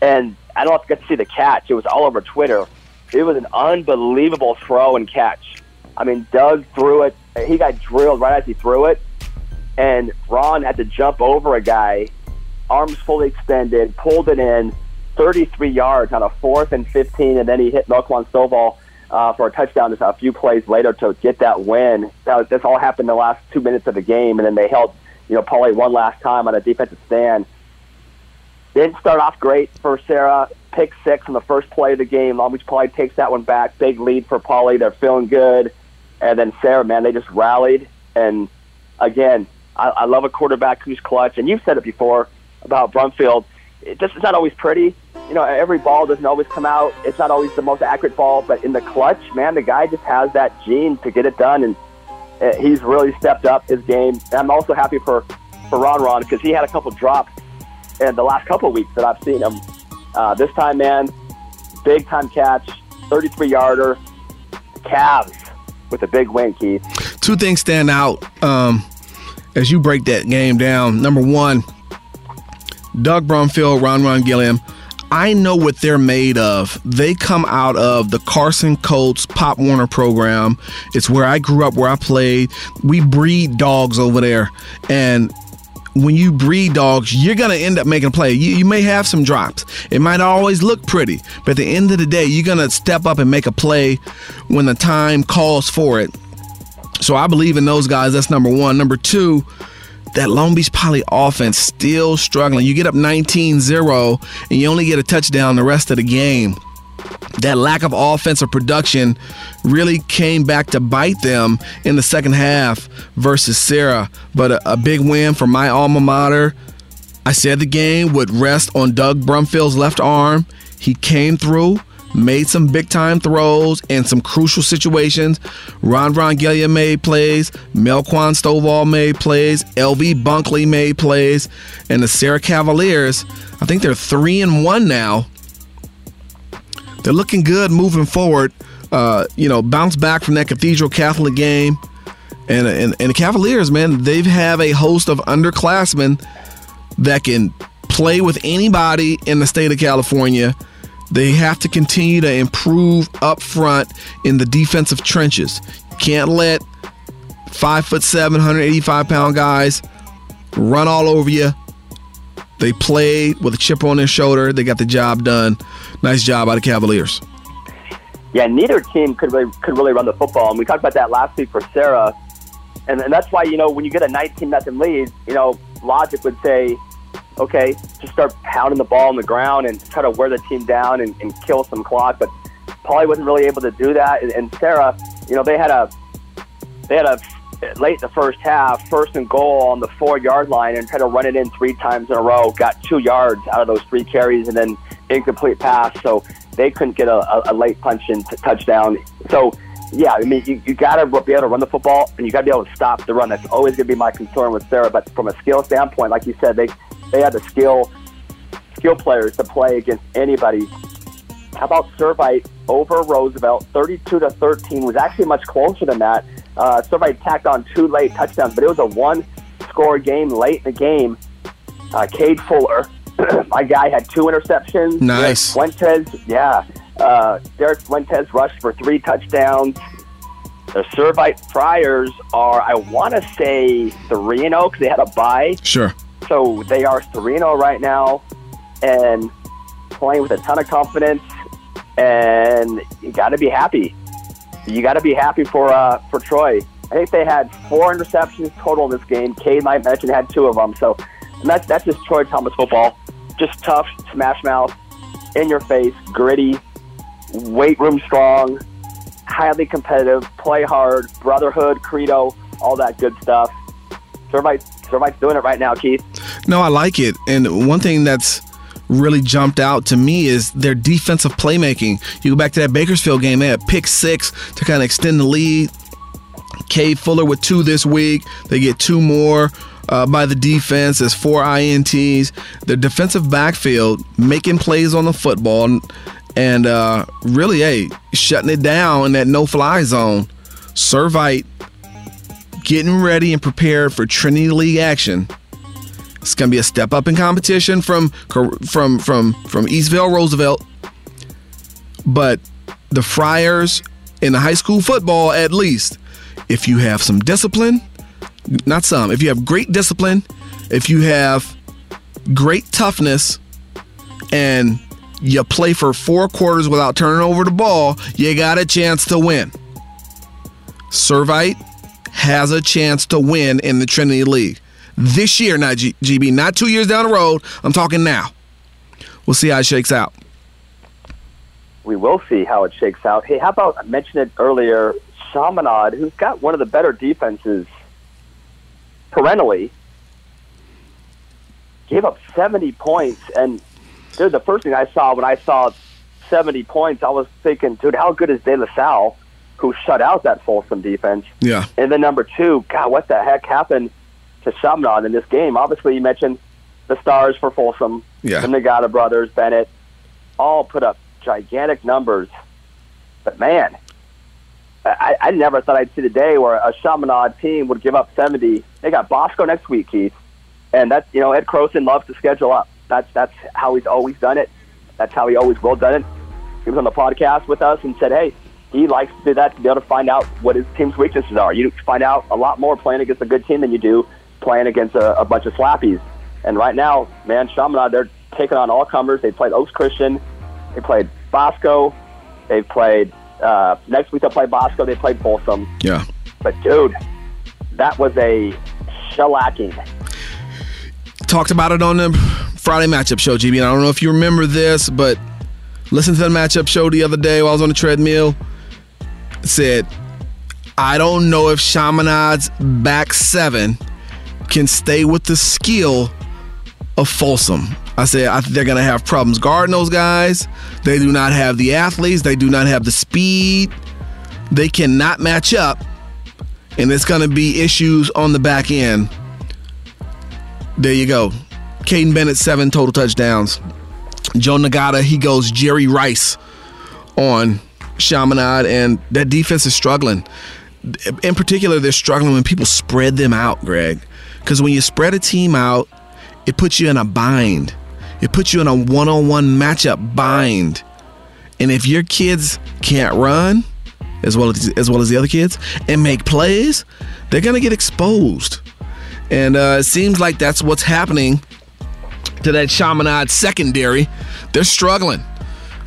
and I don't get to see the catch. It was all over Twitter. It was an unbelievable throw and catch. I mean, Doug threw it. He got drilled right as he threw it, and Ron had to jump over a guy, arms fully extended, pulled it in, 33 yards on a fourth and 15, and then he hit Melquan Stovall uh, for a touchdown just a few plays later to get that win. That, this all happened in the last two minutes of the game, and then they held, you know, Poly one last time on a defensive stand. Didn't start off great for Serra. Pick six on the first play of the game. Long Beach Poly takes that one back. Big lead for Poly. They're feeling good. And then Serra, man, they just rallied. And again, I, I love a quarterback who's clutch. And you've said it before about Brumfield. It just it's not always pretty. You know, every ball doesn't always come out. It's not always the most accurate ball, but in the clutch, man, the guy just has that gene to get it done, and uh, he's really stepped up his game. And I'm also happy for for Ron Ron because he had a couple drops in the last couple weeks that I've seen him. Uh, this time, man, big time catch, 33 yarder, Cavs with a big win, Keith. two things stand out um, as you break that game down. Number one, Doug Brumfield, Ron Ron Gilliam. I know what they're made of. They come out of the Carson Colts Pop Warner program. It's where I grew up, where I played. We breed dogs over there. And when you breed dogs, you're going to end up making a play. You, you may have some drops. It might always look pretty, but at the end of the day, you're going to step up and make a play when the time calls for it. So I believe in those guys. That's number one. Number two, that Long Beach Poly offense still struggling. You get up 19 0 and you only get a touchdown the rest of the game. That lack of offensive production really came back to bite them in the second half versus Serra. But a, a big win for my alma mater. I said the game would rest on Doug Brumfield's left arm. He came through, made some big time throws in some crucial situations. Ron Ron Rongelia made plays. Melquan Stovall made plays. LV Bunkley made plays. And the Serra Cavaliers, I think they're three and one now. They're looking good moving forward. Uh, you know, bounce back from that Cathedral Catholic game. And, and, and the Cavaliers, man, they have a host of underclassmen that can play with anybody in the state of California. They have to continue to improve up front in the defensive trenches. Can't let five foot seven, 185 pound guys run all over you. They played with a chip on their shoulder. They got the job done. Nice job by the Cavaliers. Yeah, neither team could really could really run the football, and we talked about that last week for Serra, and, and that's why you know when you get a 19 nothing lead, you know logic would say okay, just start pounding the ball on the ground and try to wear the team down and, and kill some clock. But Poly wasn't really able to do that. And, and Serra, you know, they had a they had a late in the first half, first and goal on the four yard line and tried to run it in three times in a row. Got two yards out of those three carries and then incomplete pass. So they couldn't get a, a late punch in t- touchdown. So yeah, I mean, you, you got to be able to run the football and you got to be able to stop the run. That's always going to be my concern with Serra. But from a skill standpoint, like you said, they they had the skill skill players to play against anybody. How about Servite over Roosevelt, 32 to 13 was actually much closer than that. Uh, Servite tacked on two late touchdowns, but it was a one-score game late in the game. Uh, Cade Fuller, my guy, had two interceptions. Nice. Fuentes, yeah. Uh, Derek Fuentes rushed for three touchdowns. The Servite Friars are, I want to say, 3 0 because they had a bye. Sure. So they are 3 0 right now and playing with a ton of confidence. And you got to be happy. You got to be happy for uh, for Troy. I think they had four interceptions total in this game. Cade might mention had two of them. So that's that's just Troy Thomas football. Just tough, smash mouth, in your face, gritty, weight room strong, highly competitive, play hard, brotherhood, credo, all that good stuff. Servite, Servite's doing it right now, Keith. No, I like it. And one thing that's really jumped out to me is their defensive playmaking. You go back to that Bakersfield game, they had pick six to kind of extend the lead. Cade Fuller with two this week. They get two more uh, by the defense as four INTs. The defensive backfield making plays on the football and, and uh, really, hey, shutting it down in that no fly zone. Servite getting ready and prepared for Trinity League action. It's going to be a step up in competition from from from from Eastvale Roosevelt, but the Friars in the high school football, at least, if you have some discipline, not some, if you have great discipline, if you have great toughness, and you play for four quarters without turning over the ball, you got a chance to win. Servite has a chance to win in the Trinity League this year, not GB, not two years down the road. I'm talking now. We'll see how it shakes out. We will see how it shakes out. Hey, how about I mentioned it earlier, Chaminade, who's got one of the better defenses perennially, gave up 70 points. And dude, the first thing I saw when I saw 70 points, I was thinking, dude, how good is De La Salle, who shut out that Folsom defense? Yeah. And then number two, God, what the heck happened to Chaminade in this game? Obviously, you mentioned the stars for Folsom, Yeah. the Nagata brothers, Bennett, all put up gigantic numbers. But man, I, I never thought I'd see the day where a Chaminade team would give up 70. They got Bosco next week, Keith. And that's, you know, Ed Croson loves to schedule up. That's, that's how he's always done it. That's how he always will done it. He was on the podcast with us and said, hey, he likes to do that to be able to find out what his team's weaknesses are. You find out a lot more playing against a good team than you do playing against a, a bunch of slappies. And right now, man, Chaminade, they're taking on all comers. They played Oaks Christian. They played Bosco. They played, uh, next week they'll play Bosco. They played Folsom. Yeah. But dude, that was a shellacking. Talked about it on the Friday matchup show, GB. And I don't know if you remember this, but listen to the matchup show the other day while I was on the treadmill. Said, I don't know if Chaminade's back seven can stay with the skill of Folsom. I said I think they're going to have problems guarding those guys. They do not have the athletes. They do not have the speed. They cannot match up, and it's going to be issues on the back end. There you go. Caden Bennett seven total touchdowns. Joe Nagata he goes Jerry Rice on Chaminade, and that defense is struggling. In particular, they're struggling when people spread them out, Greg. Because when you spread a team out, it puts you in a bind. It puts you in a one on one matchup bind. And if your kids can't run as well as, as well as the other kids and make plays, they're going to get exposed. And uh, it seems like that's what's happening to that Chaminade secondary. They're struggling.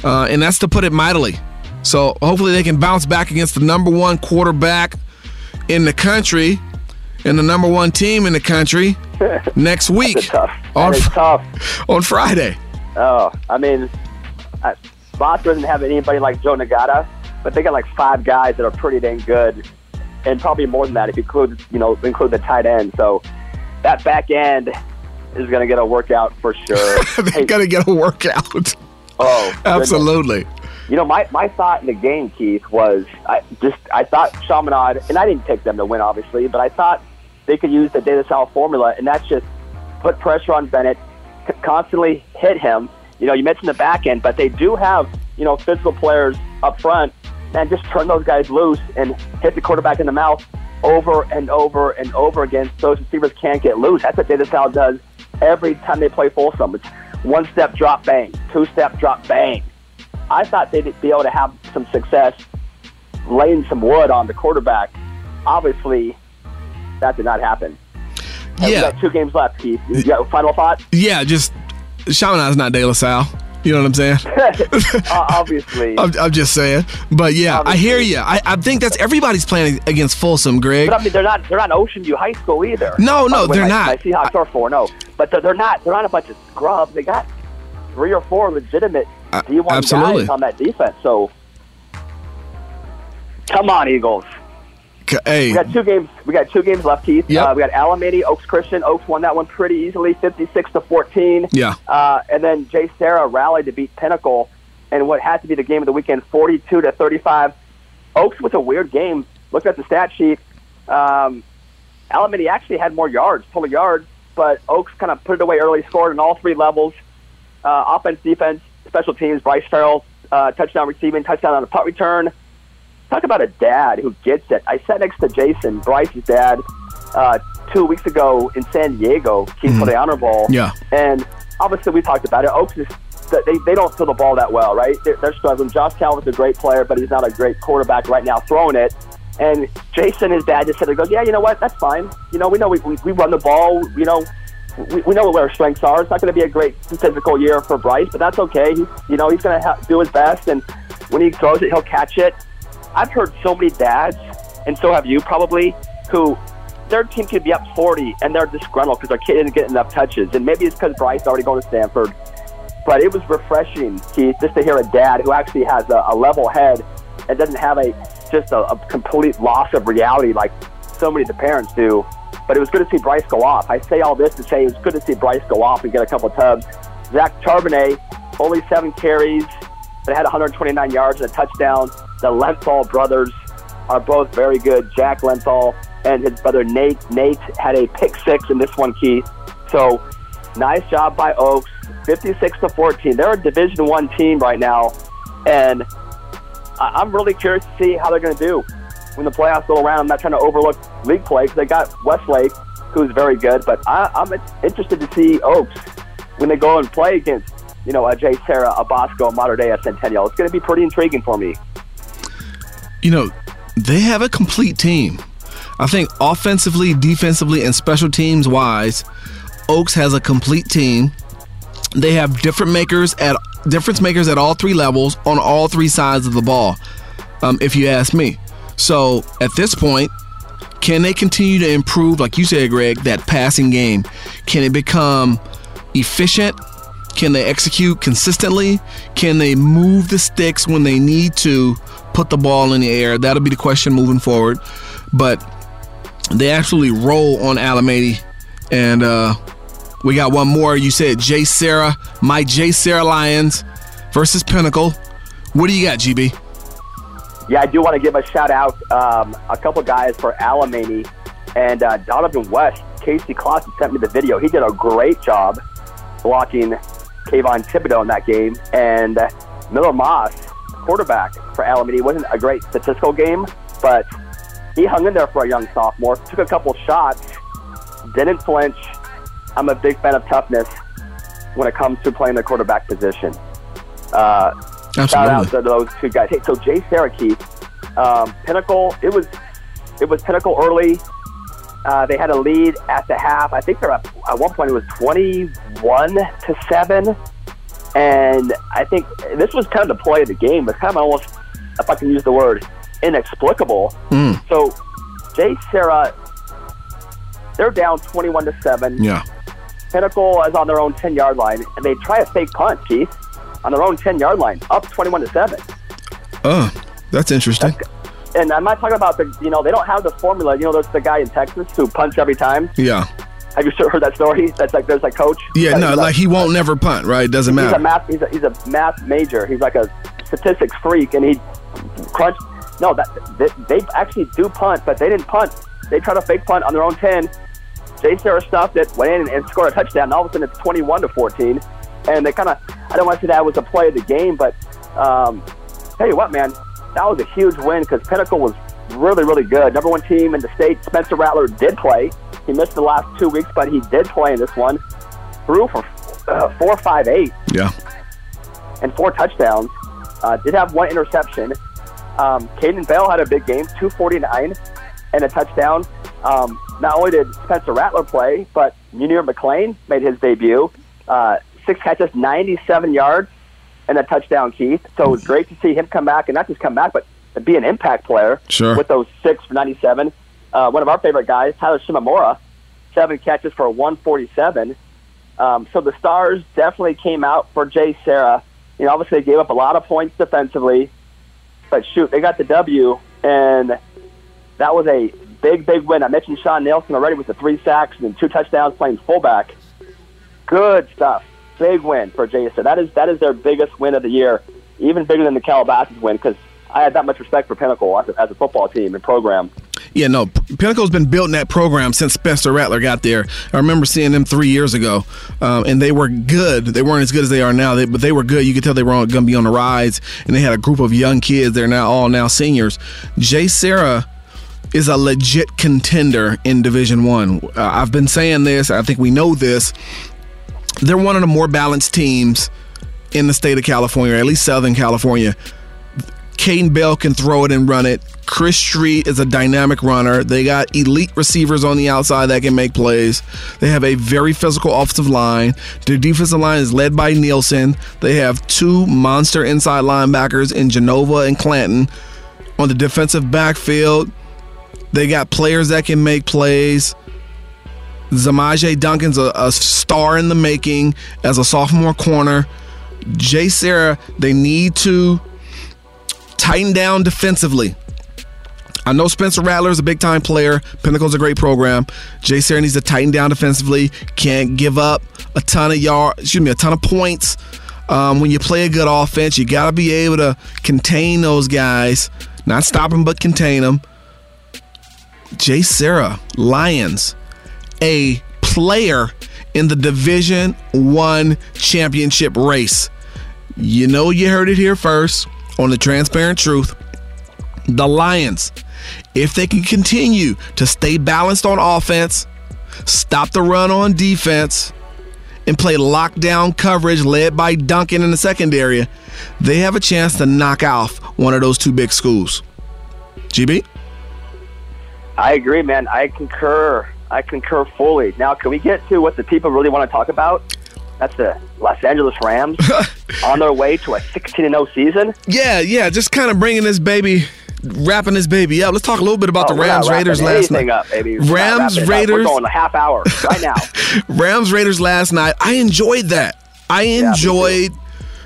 Uh, and that's to put it mightily. So hopefully they can bounce back against the number one quarterback in the country and the number one team in the country next week tough. on tough. on Friday. Oh, I mean, Boss doesn't have anybody like Joe Nagata, but they got like five guys that are pretty dang good, and probably more than that if you include, you know, include the tight end. So that back end is going to get a workout for sure. They're Hey, gonna get a workout. oh, goodness. You know, my, my thought in the game, Keith, was I just I thought Chaminade, and I didn't pick them to win, obviously, but I thought they could use the De La Salle formula, and that's just put pressure on Bennett, constantly hit him. You know, you mentioned the back end, but they do have you know physical players up front, and just turn those guys loose and hit the quarterback in the mouth over and over and over again. So receivers can't get loose. That's what De La Salle does every time they play Folsom. It's one step drop bang, two step drop bang. I thought they'd be able to have some success laying some wood on the quarterback. Obviously, that did not happen. And Yeah. We got two games left, Keith. You got final thought? Yeah, just Chaminade's not De La Salle. You know what I'm saying? uh, obviously. I'm, I'm just saying. But yeah, I hear you. I, I think that's everybody's playing against Folsom, Greg. but I mean, they're not they're not Ocean View High School either. No, no, way, they're not. My Seahawks are four, no, but they're, they're not. They're not a bunch of scrubs. They got three or four legitimate D1 absolutely. guys on that defense. So, come on, Eagles. Hey, We got two games. We got two games left, Keith. Yep. Uh, we got Alameda, Oaks Christian. Oaks won that one pretty easily, fifty-six to fourteen. Yeah. Uh, and then JSerra rallied to beat Pinnacle, and what had to be the game of the weekend, forty-two to thirty-five. Oaks was a weird game. Looked at the stat sheet. Um, Alameda actually had more yards, total yards, but Oaks kind of put it away early, scored in all three levels. Uh, offense, defense, special teams. Bryce Farrell, uh, touchdown receiving, touchdown on a punt return. Talk about a dad who gets it. I sat next to Jason, Bryce's dad, uh, two weeks ago in San Diego, Keith for the Honor Bowl. Yeah. And obviously, we talked about it. Oaks is they, they don't throw the ball that well, right? They're, they're struggling. Josh Calvin's a great player, but he's not a great quarterback right now throwing it. And Jason, his dad, just said, "He goes, yeah, you know what? That's fine. You know, we know we, we, we run the ball. You know, we, we know what our strengths are. It's not going to be a great physical year for Bryce, but that's okay. He's, you know, he's going to ha- do his best, and when he throws it, he'll catch it. I've heard so many dads, and so have you probably, who their team could be up 40 and they're disgruntled because their kid isn't getting enough touches. And maybe it's because Bryce already going to Stanford. But it was refreshing, Keith, just to hear a dad who actually has a, a level head and doesn't have a just a, a complete loss of reality like so many of the parents do. But it was good to see Bryce go off. I say all this to say it was good to see Bryce go off and get a couple of tubs. Zach Charbonnet, only seven carries, but had 129 yards and a touchdown. The Lenthal brothers are both very good. Jack Lenthal and his brother Nate. Nate had a pick six in this one, Keith. So nice job by Oaks. 56 to 14. They're a Division One team right now, and I'm really curious to see how they're going to do when the playoffs go around. I'm not trying to overlook league play because they got Westlake, who's very good, but I, I'm interested to see Oaks when they go and play against, you know, a Jay Sarah, a Bosco, a Mater Dei, a Centennial. It's going to be pretty intriguing for me. you know, they have a complete team. I think offensively, defensively, and special teams wise, Oaks has a complete team. They have different makers at difference makers at all three levels on all three sides of the ball. Um, if you ask me, so at this point, can they continue to improve, like you said, Greg, that passing game? Can it become efficient? Can they execute consistently? Can they move the sticks when they need to put the ball in the air? That'll be the question moving forward. But they absolutely roll on Alameda, and uh, We got one more. You said JSerra, my JSerra Lions versus Pinnacle. What do you got, GB? Yeah, I do want to give a shout out um, a couple guys for Alemany and uh, Donovan West. Casey Clausen sent me the video. He did a great job blocking Kayvon Thibodeaux in that game. And Miller Moss, quarterback for Alemany, wasn't a great statistical game, but he hung in there for a young sophomore. Took a couple shots, didn't flinch. I'm a big fan of toughness when it comes to playing the quarterback position. Uh, shout out Absolutely. to those two guys. Hey, so Jay Saraki, um, Pinnacle. It was it was Pinnacle early. Uh, they had a lead at the half. I think they're up, at one point it was twenty-one to seven, and I think this was kind of the play of the game. It's kind of almost, if I can use the word, inexplicable. So Jay Sarah, they're down twenty-one to seven. Yeah. Pinnacle is on their own 10 yard line, and they try a fake punt, Keith, on their own 10 yard line, up 21 to 7. Oh, that's interesting. And I'm not talking about the, you know, they don't have the formula. You know, there's the guy in Texas who punts every time. Yeah. Have you heard that story? That's like, there's a coach. Yeah, no, a- like he won't never punt, right? It Doesn't He's a matter. math. He's a, he's a math major. He's like a statistics freak, and he crunch. No, that they, they actually do punt, but they didn't punt. They tried a fake punt on their own ten. JSerra stuffed it, went in and scored a touchdown. And all of a sudden, it's twenty-one to fourteen, and they kind of. I don't want to say that was a play of the game, but um, tell you what, man, that was a huge win because Pinnacle was really, really good. Number one team in the state. Spencer Rattler did play. He missed the last two weeks, but he did play in this one. Threw for uh, four, five, eight Yeah. and four touchdowns. Uh, did have one interception. Um, Caden Bell had a big game, 249 and a touchdown. Um, not only did Spencer Rattler play, but Munir McLean made his debut. Uh, six catches, 97 yards, and a touchdown, Keith. So it was great to see him come back, and not just come back, but be an impact player Sure. with those six for 97. Uh, one of our favorite guys, Tyler Shimamura, seven catches for 147. Um, so the Stars definitely came out for JSerra. You know, obviously they gave up a lot of points defensively, but shoot, they got the W, and that was a big, big win. I mentioned Sean Nelson already with the three sacks and two touchdowns playing fullback. Good stuff. Big win for Serra. That is that is their biggest win of the year, even bigger than the Calabasas win because I had that much respect for Pinnacle as a, as a football team and program. Yeah, no, Pinnacle's been building that program since Spencer Rattler got there. I remember seeing them three years ago, um, and they were good. They weren't as good as they are now, they, but they were good. You could tell they were going to be on the rise, and they had a group of young kids. They're now all now seniors. JSerra is a legit contender in Division One. Uh, I've been saying this. I think we know this. They're one of the more balanced teams in the state of California, or at least Southern California. Caden Bell can throw it and run it. Chris Street is a dynamic runner. They got elite receivers on the outside that can make plays. They have a very physical offensive line. Their defensive line is led by Nielsen. They have two monster inside linebackers in Genova and Clanton. On the defensive backfield, they got players that can make plays. Zamaje Duncan's a, a star in the making as a sophomore corner. JSerra, they need to tighten down defensively. I know Spencer Rattler is a big time player. Pinnacle's a great program. JSerra needs to tighten down defensively. Can't give up a ton of yards, excuse me, a ton of points. Um, when you play a good offense, you got to be able to contain those guys, not stop them, but contain them. JSerra, Lions, a player in the Division One championship race. You know you heard it here first on the Transparent Truth. The Lions, if they can continue to stay balanced on offense, stop the run on defense, and play lockdown coverage led by Duncan in the secondary, they have a chance to knock off one of those two big schools. GB? I agree, man. I concur. I concur fully. Now, can we get to what the people really want to talk about? That's the Los Angeles Rams on their way to a 16 0 season. Yeah, yeah, just kind of bringing this baby, wrapping this baby up. Let's talk a little bit about Oh, the Rams Raiders last night. Up. Rams it up. Raiders. We're going a half hour right now. Rams Raiders last night. I enjoyed that. I me enjoyed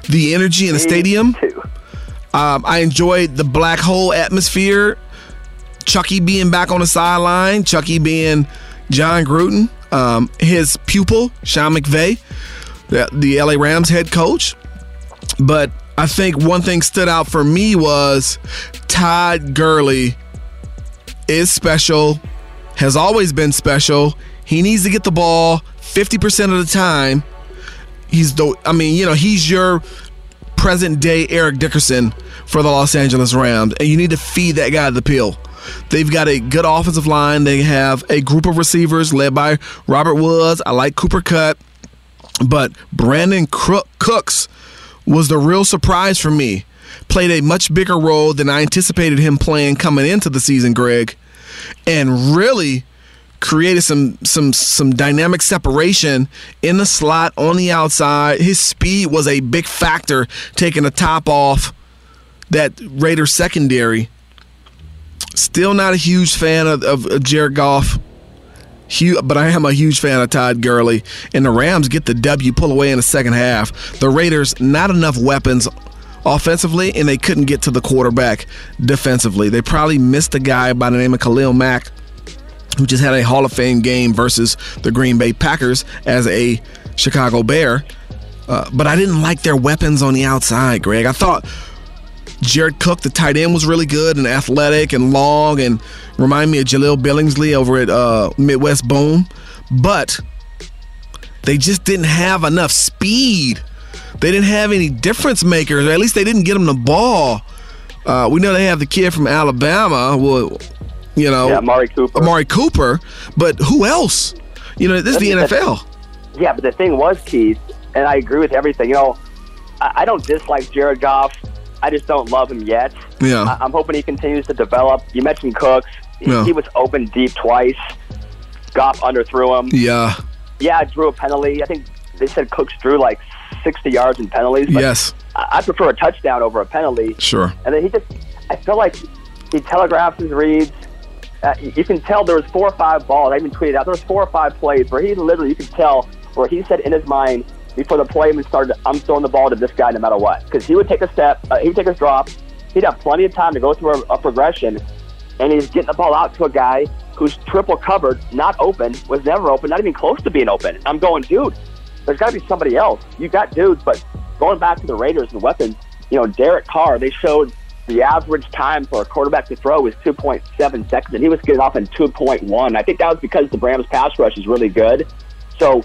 the energy in the stadium. Too. Um, I enjoyed the black hole atmosphere. Chucky being back on the sideline. Chucky being Jon Gruden. um, his pupil, Sean McVay, the, the LA Rams head coach. But I think one thing stood out for me was Todd Gurley is special, has always been special. He needs to get the ball 50% of the time. He's the I mean, you know, he's your present day Eric Dickerson for the Los Angeles Rams, and you need to feed that guy the pill. They've got a good offensive line. They have a group of receivers led by Robert Woods. I like Cooper Kupp, but Brandin Cooks was the real surprise for me. Played a much bigger role than I anticipated him playing coming into the season, Greg, and really created some some some dynamic separation in the slot on the outside. His speed was a big factor, taking the top off that Raiders secondary. Still not a huge fan of, of, Jared Goff. But I am a huge fan of Todd Gurley. And the Rams get the W, pull away in the second half. The Raiders, not enough weapons offensively, and they couldn't get to the quarterback defensively. They probably missed a guy by the name of Khalil Mack who just had a Hall of Fame game versus the Green Bay Packers as a Chicago Bear. Uh, but I didn't like their weapons on the outside, Greg. I thought Jared Cook, the tight end, was really good and athletic and long and remind me of Jahleel Billingsley over at uh, Midwest Boom. But they just didn't have enough speed. They didn't have any difference makers, or at least they didn't get them the ball. Uh, we know they have the kid from Alabama. Well, you know, yeah, Amari Cooper. Amari Cooper, but who else? You know, this is the NFL. Yeah, but the thing was, Keith, and I agree with everything. You know, I, I don't dislike Jared Goff. I just don't love him yet. Yeah. I, am hoping he continues to develop. You mentioned Cooks. He, yeah. he was open deep twice. Goff underthrew him. Yeah. Yeah, I drew a penalty. I think they said Cooks drew like 60 yards in penalties. yes. I, I prefer a touchdown over a penalty. Sure. And then he just, I feel like he telegraphs his reads uh, you can tell there was four or five balls. I even tweeted out there was four or five plays where he literally, you could tell where he said in his mind before the play even started, I'm throwing the ball to this guy no matter what. Because he would take a step, uh, he would take a drop, he'd have plenty of time to go through a, a progression, and he's getting the ball out to a guy who's triple covered, not open, was never open, not even close to being open. I'm going, dude, there's got to be somebody else. You got dudes, but going back to the Raiders and weapons, you know, Derek Carr, they showed the average time for a quarterback to throw was 2.7 seconds, and he was getting off in 2.1. I think that was because the Rams' pass rush is really good. So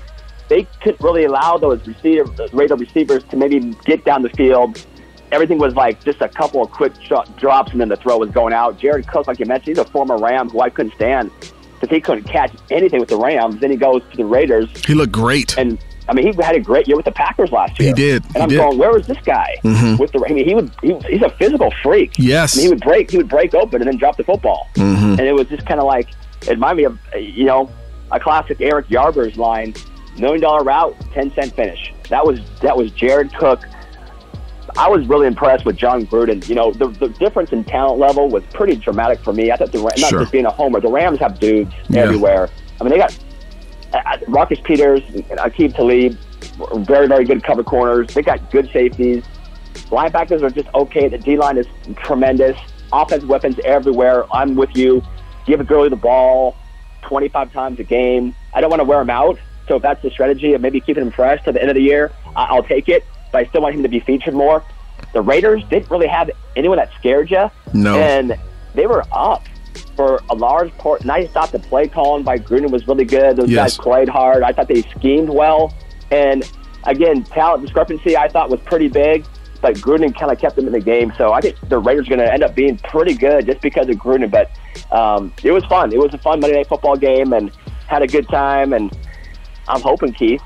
they couldn't really allow those receiver, Raider receivers to maybe get down the field. Everything was like just a couple of quick shot, drops, and then the throw was going out. Jared Cook, like you mentioned, he's a former Ram who I couldn't stand because he couldn't catch anything with the Rams. Then he goes to the Raiders. He looked great. And I mean, he had a great year with the Packers last year. He did. And he I'm did. going, where was this guy mm-hmm. with the? I mean, he would. He, he's a physical freak. Yes. I mean, he would break. He would break open and then drop the football. Mm-hmm. And it was just kind of like it reminded me of you know a classic Eric Yarber's line: million dollar route, ten cent finish. That was that was Jared Cook. I was really impressed with Jon Gruden. You know, the, the difference in talent level was pretty dramatic for me. I thought the Rams, not just being a homer, the Rams have dudes Yeah. everywhere. I mean, they got uh, Marcus Peters, Aqib Talib, very, very good cover corners. They got good safeties. Linebackers are just okay. The D line is tremendous. Offensive weapons everywhere. I'm with you. Give a Gurley the ball 25 times a game. I don't want to wear them out. So if that's the strategy of maybe keeping him fresh to the end of the year, I- I'll take it. But I still want him to be featured more. The Raiders didn't really have anyone that scared you. No. And they were up for a large part. And I thought the play calling by Gruden was really good. Those Yes. guys played hard. I thought they schemed well. And again, talent discrepancy I thought was pretty big. But Gruden kind of kept them in the game. So I think the Raiders are going to end up being pretty good just because of Gruden. But um, it was fun. It was a fun Monday Night Football game and had a good time. And I'm hoping, Keith,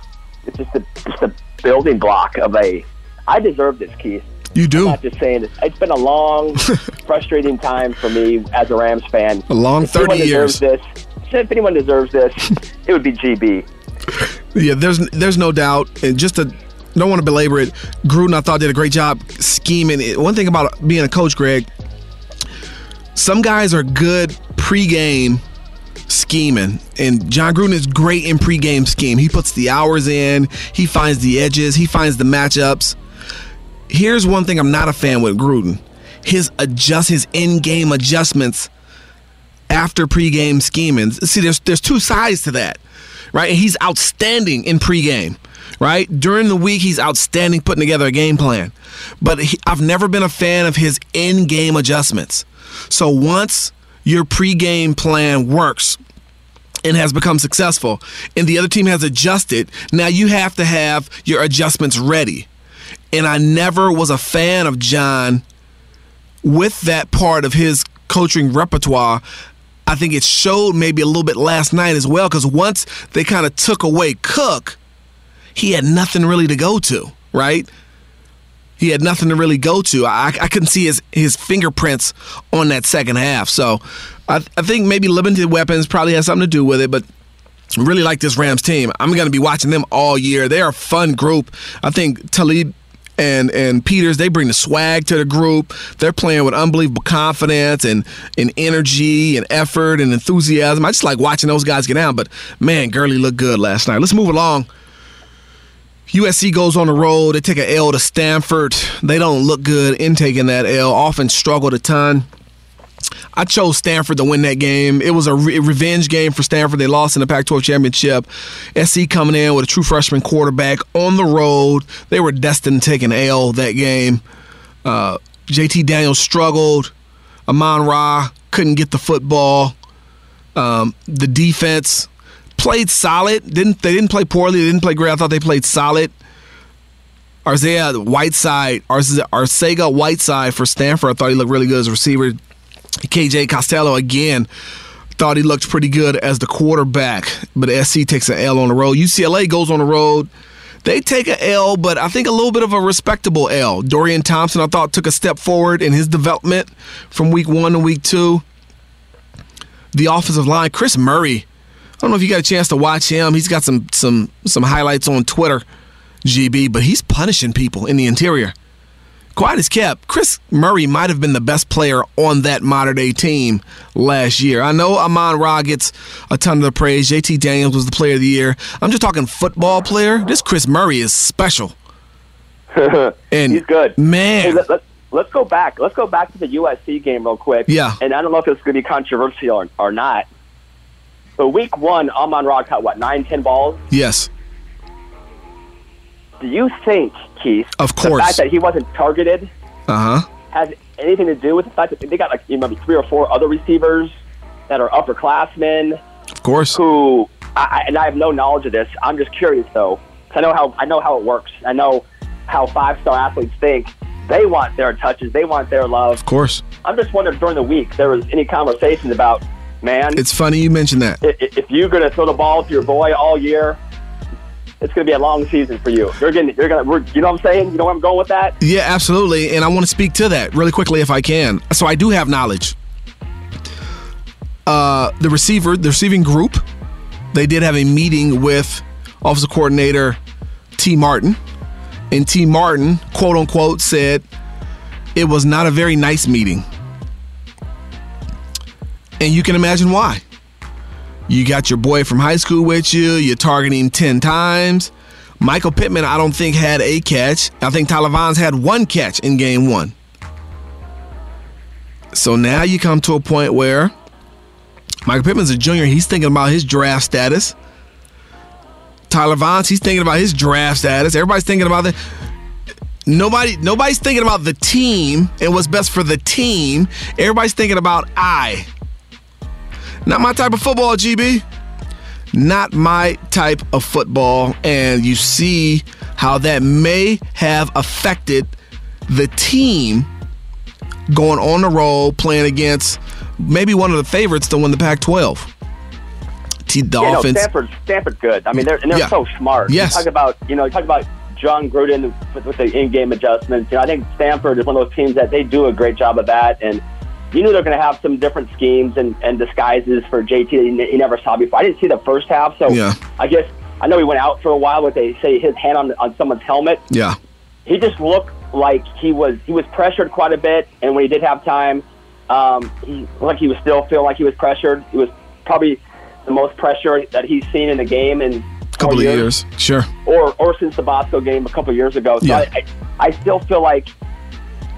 it's just a, just a building block of a. I deserve this, Keith. You do. I'm not just saying this. It's been a long, frustrating time for me as a Rams fan. A long If 30 years. This, if anyone deserves this, it would be GB. Yeah, there's there's no doubt, and just to don't want to belabor it. Gruden, I thought did a great job scheming. it. One thing about being a coach, Greg, some guys are good pregame scheming, and Jon Gruden is great in pregame scheme. He puts the hours in, he finds the edges, he finds the matchups. Here's one thing I'm not a fan with Gruden: his adjust, his in-game adjustments after pregame scheming. See, there's there's two sides to that, right? And he's outstanding in pregame, right? During the week, he's outstanding putting together a game plan. But he, I've never been a fan of his in-game adjustments. So once your pregame plan works and has become successful, and the other team has adjusted, now you have to have your adjustments ready. And I never was a fan of Jon with that part of his coaching repertoire. I think it showed maybe a little bit last night as well because once they kind of took away Cook, he had nothing really to go to, right? He had nothing to really go to. I, I couldn't see his, his fingerprints on that second half. So I, I think maybe limited weapons probably has something to do with it, but really like this Rams team. I'm going to be watching them all year. They're a fun group. I think Talib and and Peters they bring the swag to the group. They're playing with unbelievable confidence and and energy and effort and enthusiasm. I just like watching those guys get down. But man, Gurley looked good last night. Let's move along. USC goes on the road. They take an L to Stanford. They don't look good in taking that L. Often struggled a ton. I chose Stanford to win that game. It was a re- revenge game for Stanford. They lost in the Pac 12 championship. SC coming in with a true freshman quarterback on the road. They were destined to take an L that game. Uh, JT Daniels struggled. Amon Ra couldn't get the football. Um, the defense played solid. Didn't they didn't play poorly? They didn't play great. I thought they played solid. Isaiah Whiteside, Arcega Whiteside for Stanford. I thought he looked really good as a receiver. KJ Costello again thought he looked pretty good as the quarterback, but SC takes an L on the road. UCLA goes on the road. They take an L, but I think a little bit of a respectable L. Dorian Thompson, I thought, took a step forward in his development from week one to week two. The offensive line, Chris Murray. I don't know if you got a chance to watch him. He's got some some some highlights on Twitter, GB, but he's punishing people in the interior quiet as kept, Chris Murray might have been the best player on that Mater Dei team last year. I know Amon Ra gets a ton of the praise. JT Daniels was the player of the year. I'm just talking football player. This Chris Murray is special. and he's good. Man. Hey, let, us let, go back. Let's go back to the USC game real quick. Yeah. And I don't know if it's going to be controversial or, or not. But week one, Amon Ra caught, what, nine, ten balls? Yes do you think, Keith, of course, the fact that he wasn't targeted uh-huh. has anything to do with the fact that they got like you know, maybe three or four other receivers that are upperclassmen? Of course. Who I, and I have no knowledge of this. I'm just curious though. I know how I know how it works. I know how five star athletes think. They want their touches. They want their love. Of course. I'm just wondering during the week there was any conversation about man. It's funny you mentioned that. If you're going to throw the ball to your boy all year, it's going to be a long season for you. You're going you're going to, you know what I'm saying? You know where I'm going with that? Yeah, absolutely. And I want to speak to that really quickly if I can. So I do have knowledge. Uh, the receiver, the receiving group, they did have a meeting with offensive coordinator Tee Martin. And Tee Martin, quote unquote, said it was not a very nice meeting. And you can imagine why. You got your boy from high school with you. You're targeting 10 times. Michael Pittman, I don't think, had a catch. I think Tyler Vaughns had one catch in game one. So now you come to a point where Michael Pittman's a junior. He's thinking about his draft status. Tyler Vaughns, he's thinking about his draft status. Everybody's thinking about the nobody nobody's thinking about the team and what's best for the team. Everybody's thinking about I. Not my type of football, GB. Not my type of football. And you see how that may have affected the team going on the road, playing against maybe one of the favorites to win the Pac 12. The yeah, offense. No, Stanford, Stanford's good. I mean, they're, and they're yeah. so smart. Yes. You talk about, you know, you talk about Jon Gruden with, with the in-game adjustments. You know, I think Stanford is one of those teams that they do a great job of that. And you knew they're going to have some different schemes and, and disguises for JT that he never saw before. I didn't see the first half, so yeah. I guess I know he went out for a while with they say his hand on on someone's helmet. Yeah, he just looked like he was he was pressured quite a bit, and when he did have time, um, he like he was still feeling like he was pressured. He was probably the most pressure that he's seen in a game in a couple of years. years. sure, or or since the Bosco game a couple of years ago. So yeah. I, I, I still feel like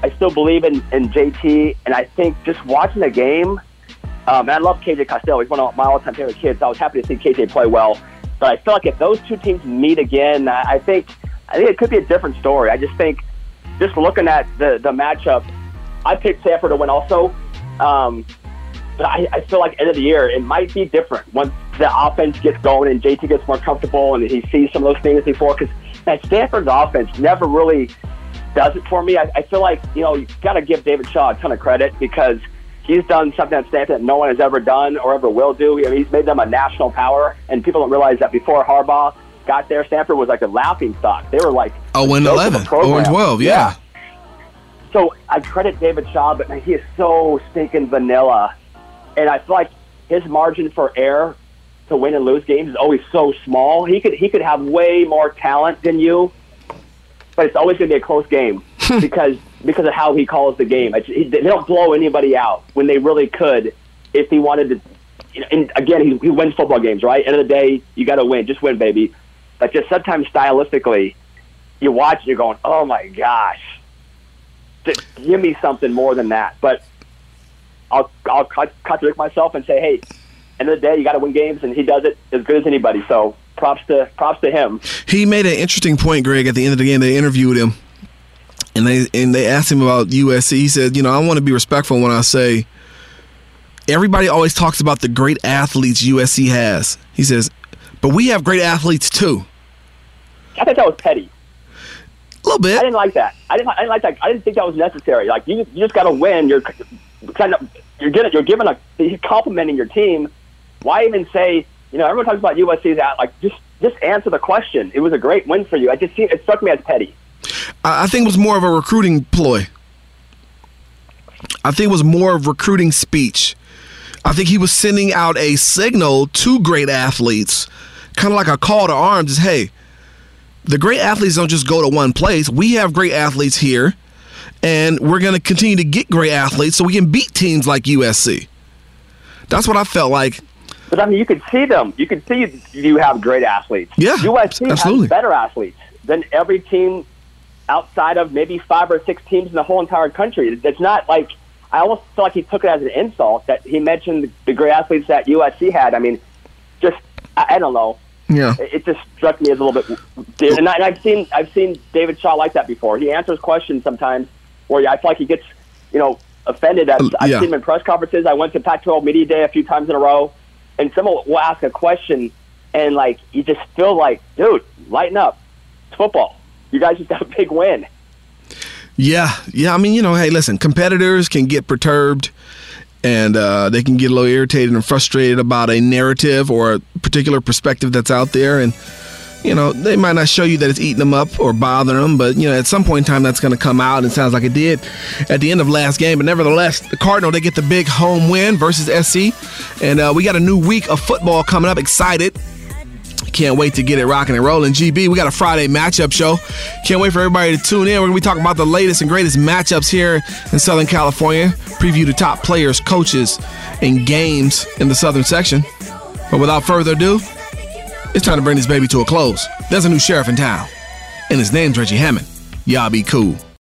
I still believe in, in JT, and I think just watching the game, Um, I love KJ Costello. He's one of my all-time favorite kids. I was happy to see KJ play well. But I feel like if those two teams meet again, I I think I think it could be a different story. I just think, just looking at the the matchup, I picked Stanford to win also. Um, but I, I feel like end of the year it might be different once the offense gets going and JT gets more comfortable and he sees some of those things before. Because that Stanford's offense never really does it for me. I, I feel like you know you got to give David Shaw a ton of credit because he's done something at Stanford that no one has ever done or ever will do. I mean, he's made them a national power, and people don't realize that before Harbaugh got there, Stanford was like a laughing stock. They were like Oh, and 11, 0 and 12, yeah. So I credit David Shaw, but man, he is so stinking vanilla, and I feel like his margin for error to win and lose games is always so small. He could he could have way more talent than you, but it's always going to be a close game because because of how he calls the game. It's, he, they don't blow anybody out when they really could if he wanted to. You know, and again, he, he wins football games, right? End of the day, you got to win. Just win, baby. But just sometimes stylistically, you watch and you're going, oh my gosh, just give me something more than that. But I'll I'll contradict myself and say, hey, end of the day, you got to win games, and he does it as good as anybody. So props to props to him. He made an interesting point, Greg. At the end of the game, they interviewed him, and they and they asked him about USC. He said, "You know, I want to be respectful when I say everybody always talks about the great athletes USC has." He says, "But we have great athletes too." I think that was petty. A little bit. I didn't like that. I didn't. I didn't like that. I didn't think that was necessary. Like you, you just got to win. You're kind of you're getting you're giving a you're complimenting your team. Why even say you know everyone talks about USC's out like just just answer the question. It was a great win for you. I just see it struck me as petty. I think it was more of a recruiting ploy. I think it was more of recruiting speech. I think he was sending out a signal to great athletes, kind of like a call to arms is hey, the great athletes don't just go to one place. We have great athletes here, and we're going to continue to get great athletes so we can beat teams like USC. That's what I felt like. But I mean, you could see them. You could see you have great athletes. Yeah, USC absolutely. has better athletes than every team outside of maybe five or six teams in the whole entire country. It's not like I almost feel like he took it as an insult that he mentioned the great athletes that USC had. I mean, just I, I don't know. Yeah. It it just struck me as a little bit, and, I, and I've seen I've seen David Shaw like that before. He answers questions sometimes where I feel like he gets, you know, offended. I've, I've yeah. seen him in press conferences. I went to Pac-12 media day a few times in a row, and someone will ask a question, and like you just feel like, dude, lighten up. It's football. You guys just got a big win. Yeah, yeah. I mean, you know, hey, listen, competitors can get perturbed and uh, they can get a little irritated and frustrated about a narrative or a particular perspective that's out there. And, you know, they might not show you that it's eating them up or bothering them, but, you know, at some point in time, that's going to come out. And it sounds like it did at the end of last game. But nevertheless, the Cardinal, they get the big home win versus SC. And uh, we got a new week of football coming up. Excited. Can't wait to get it rocking and rolling. GB, we got a Friday matchup show. Can't wait for everybody to tune in. We're going to be talking about the latest and greatest matchups here in Southern California. Preview the top players, coaches, and games in the Southern section. But without further ado, it's time to bring this baby to a close. There's a new sheriff in town, and his name's Reggie Hammond. Y'all be cool.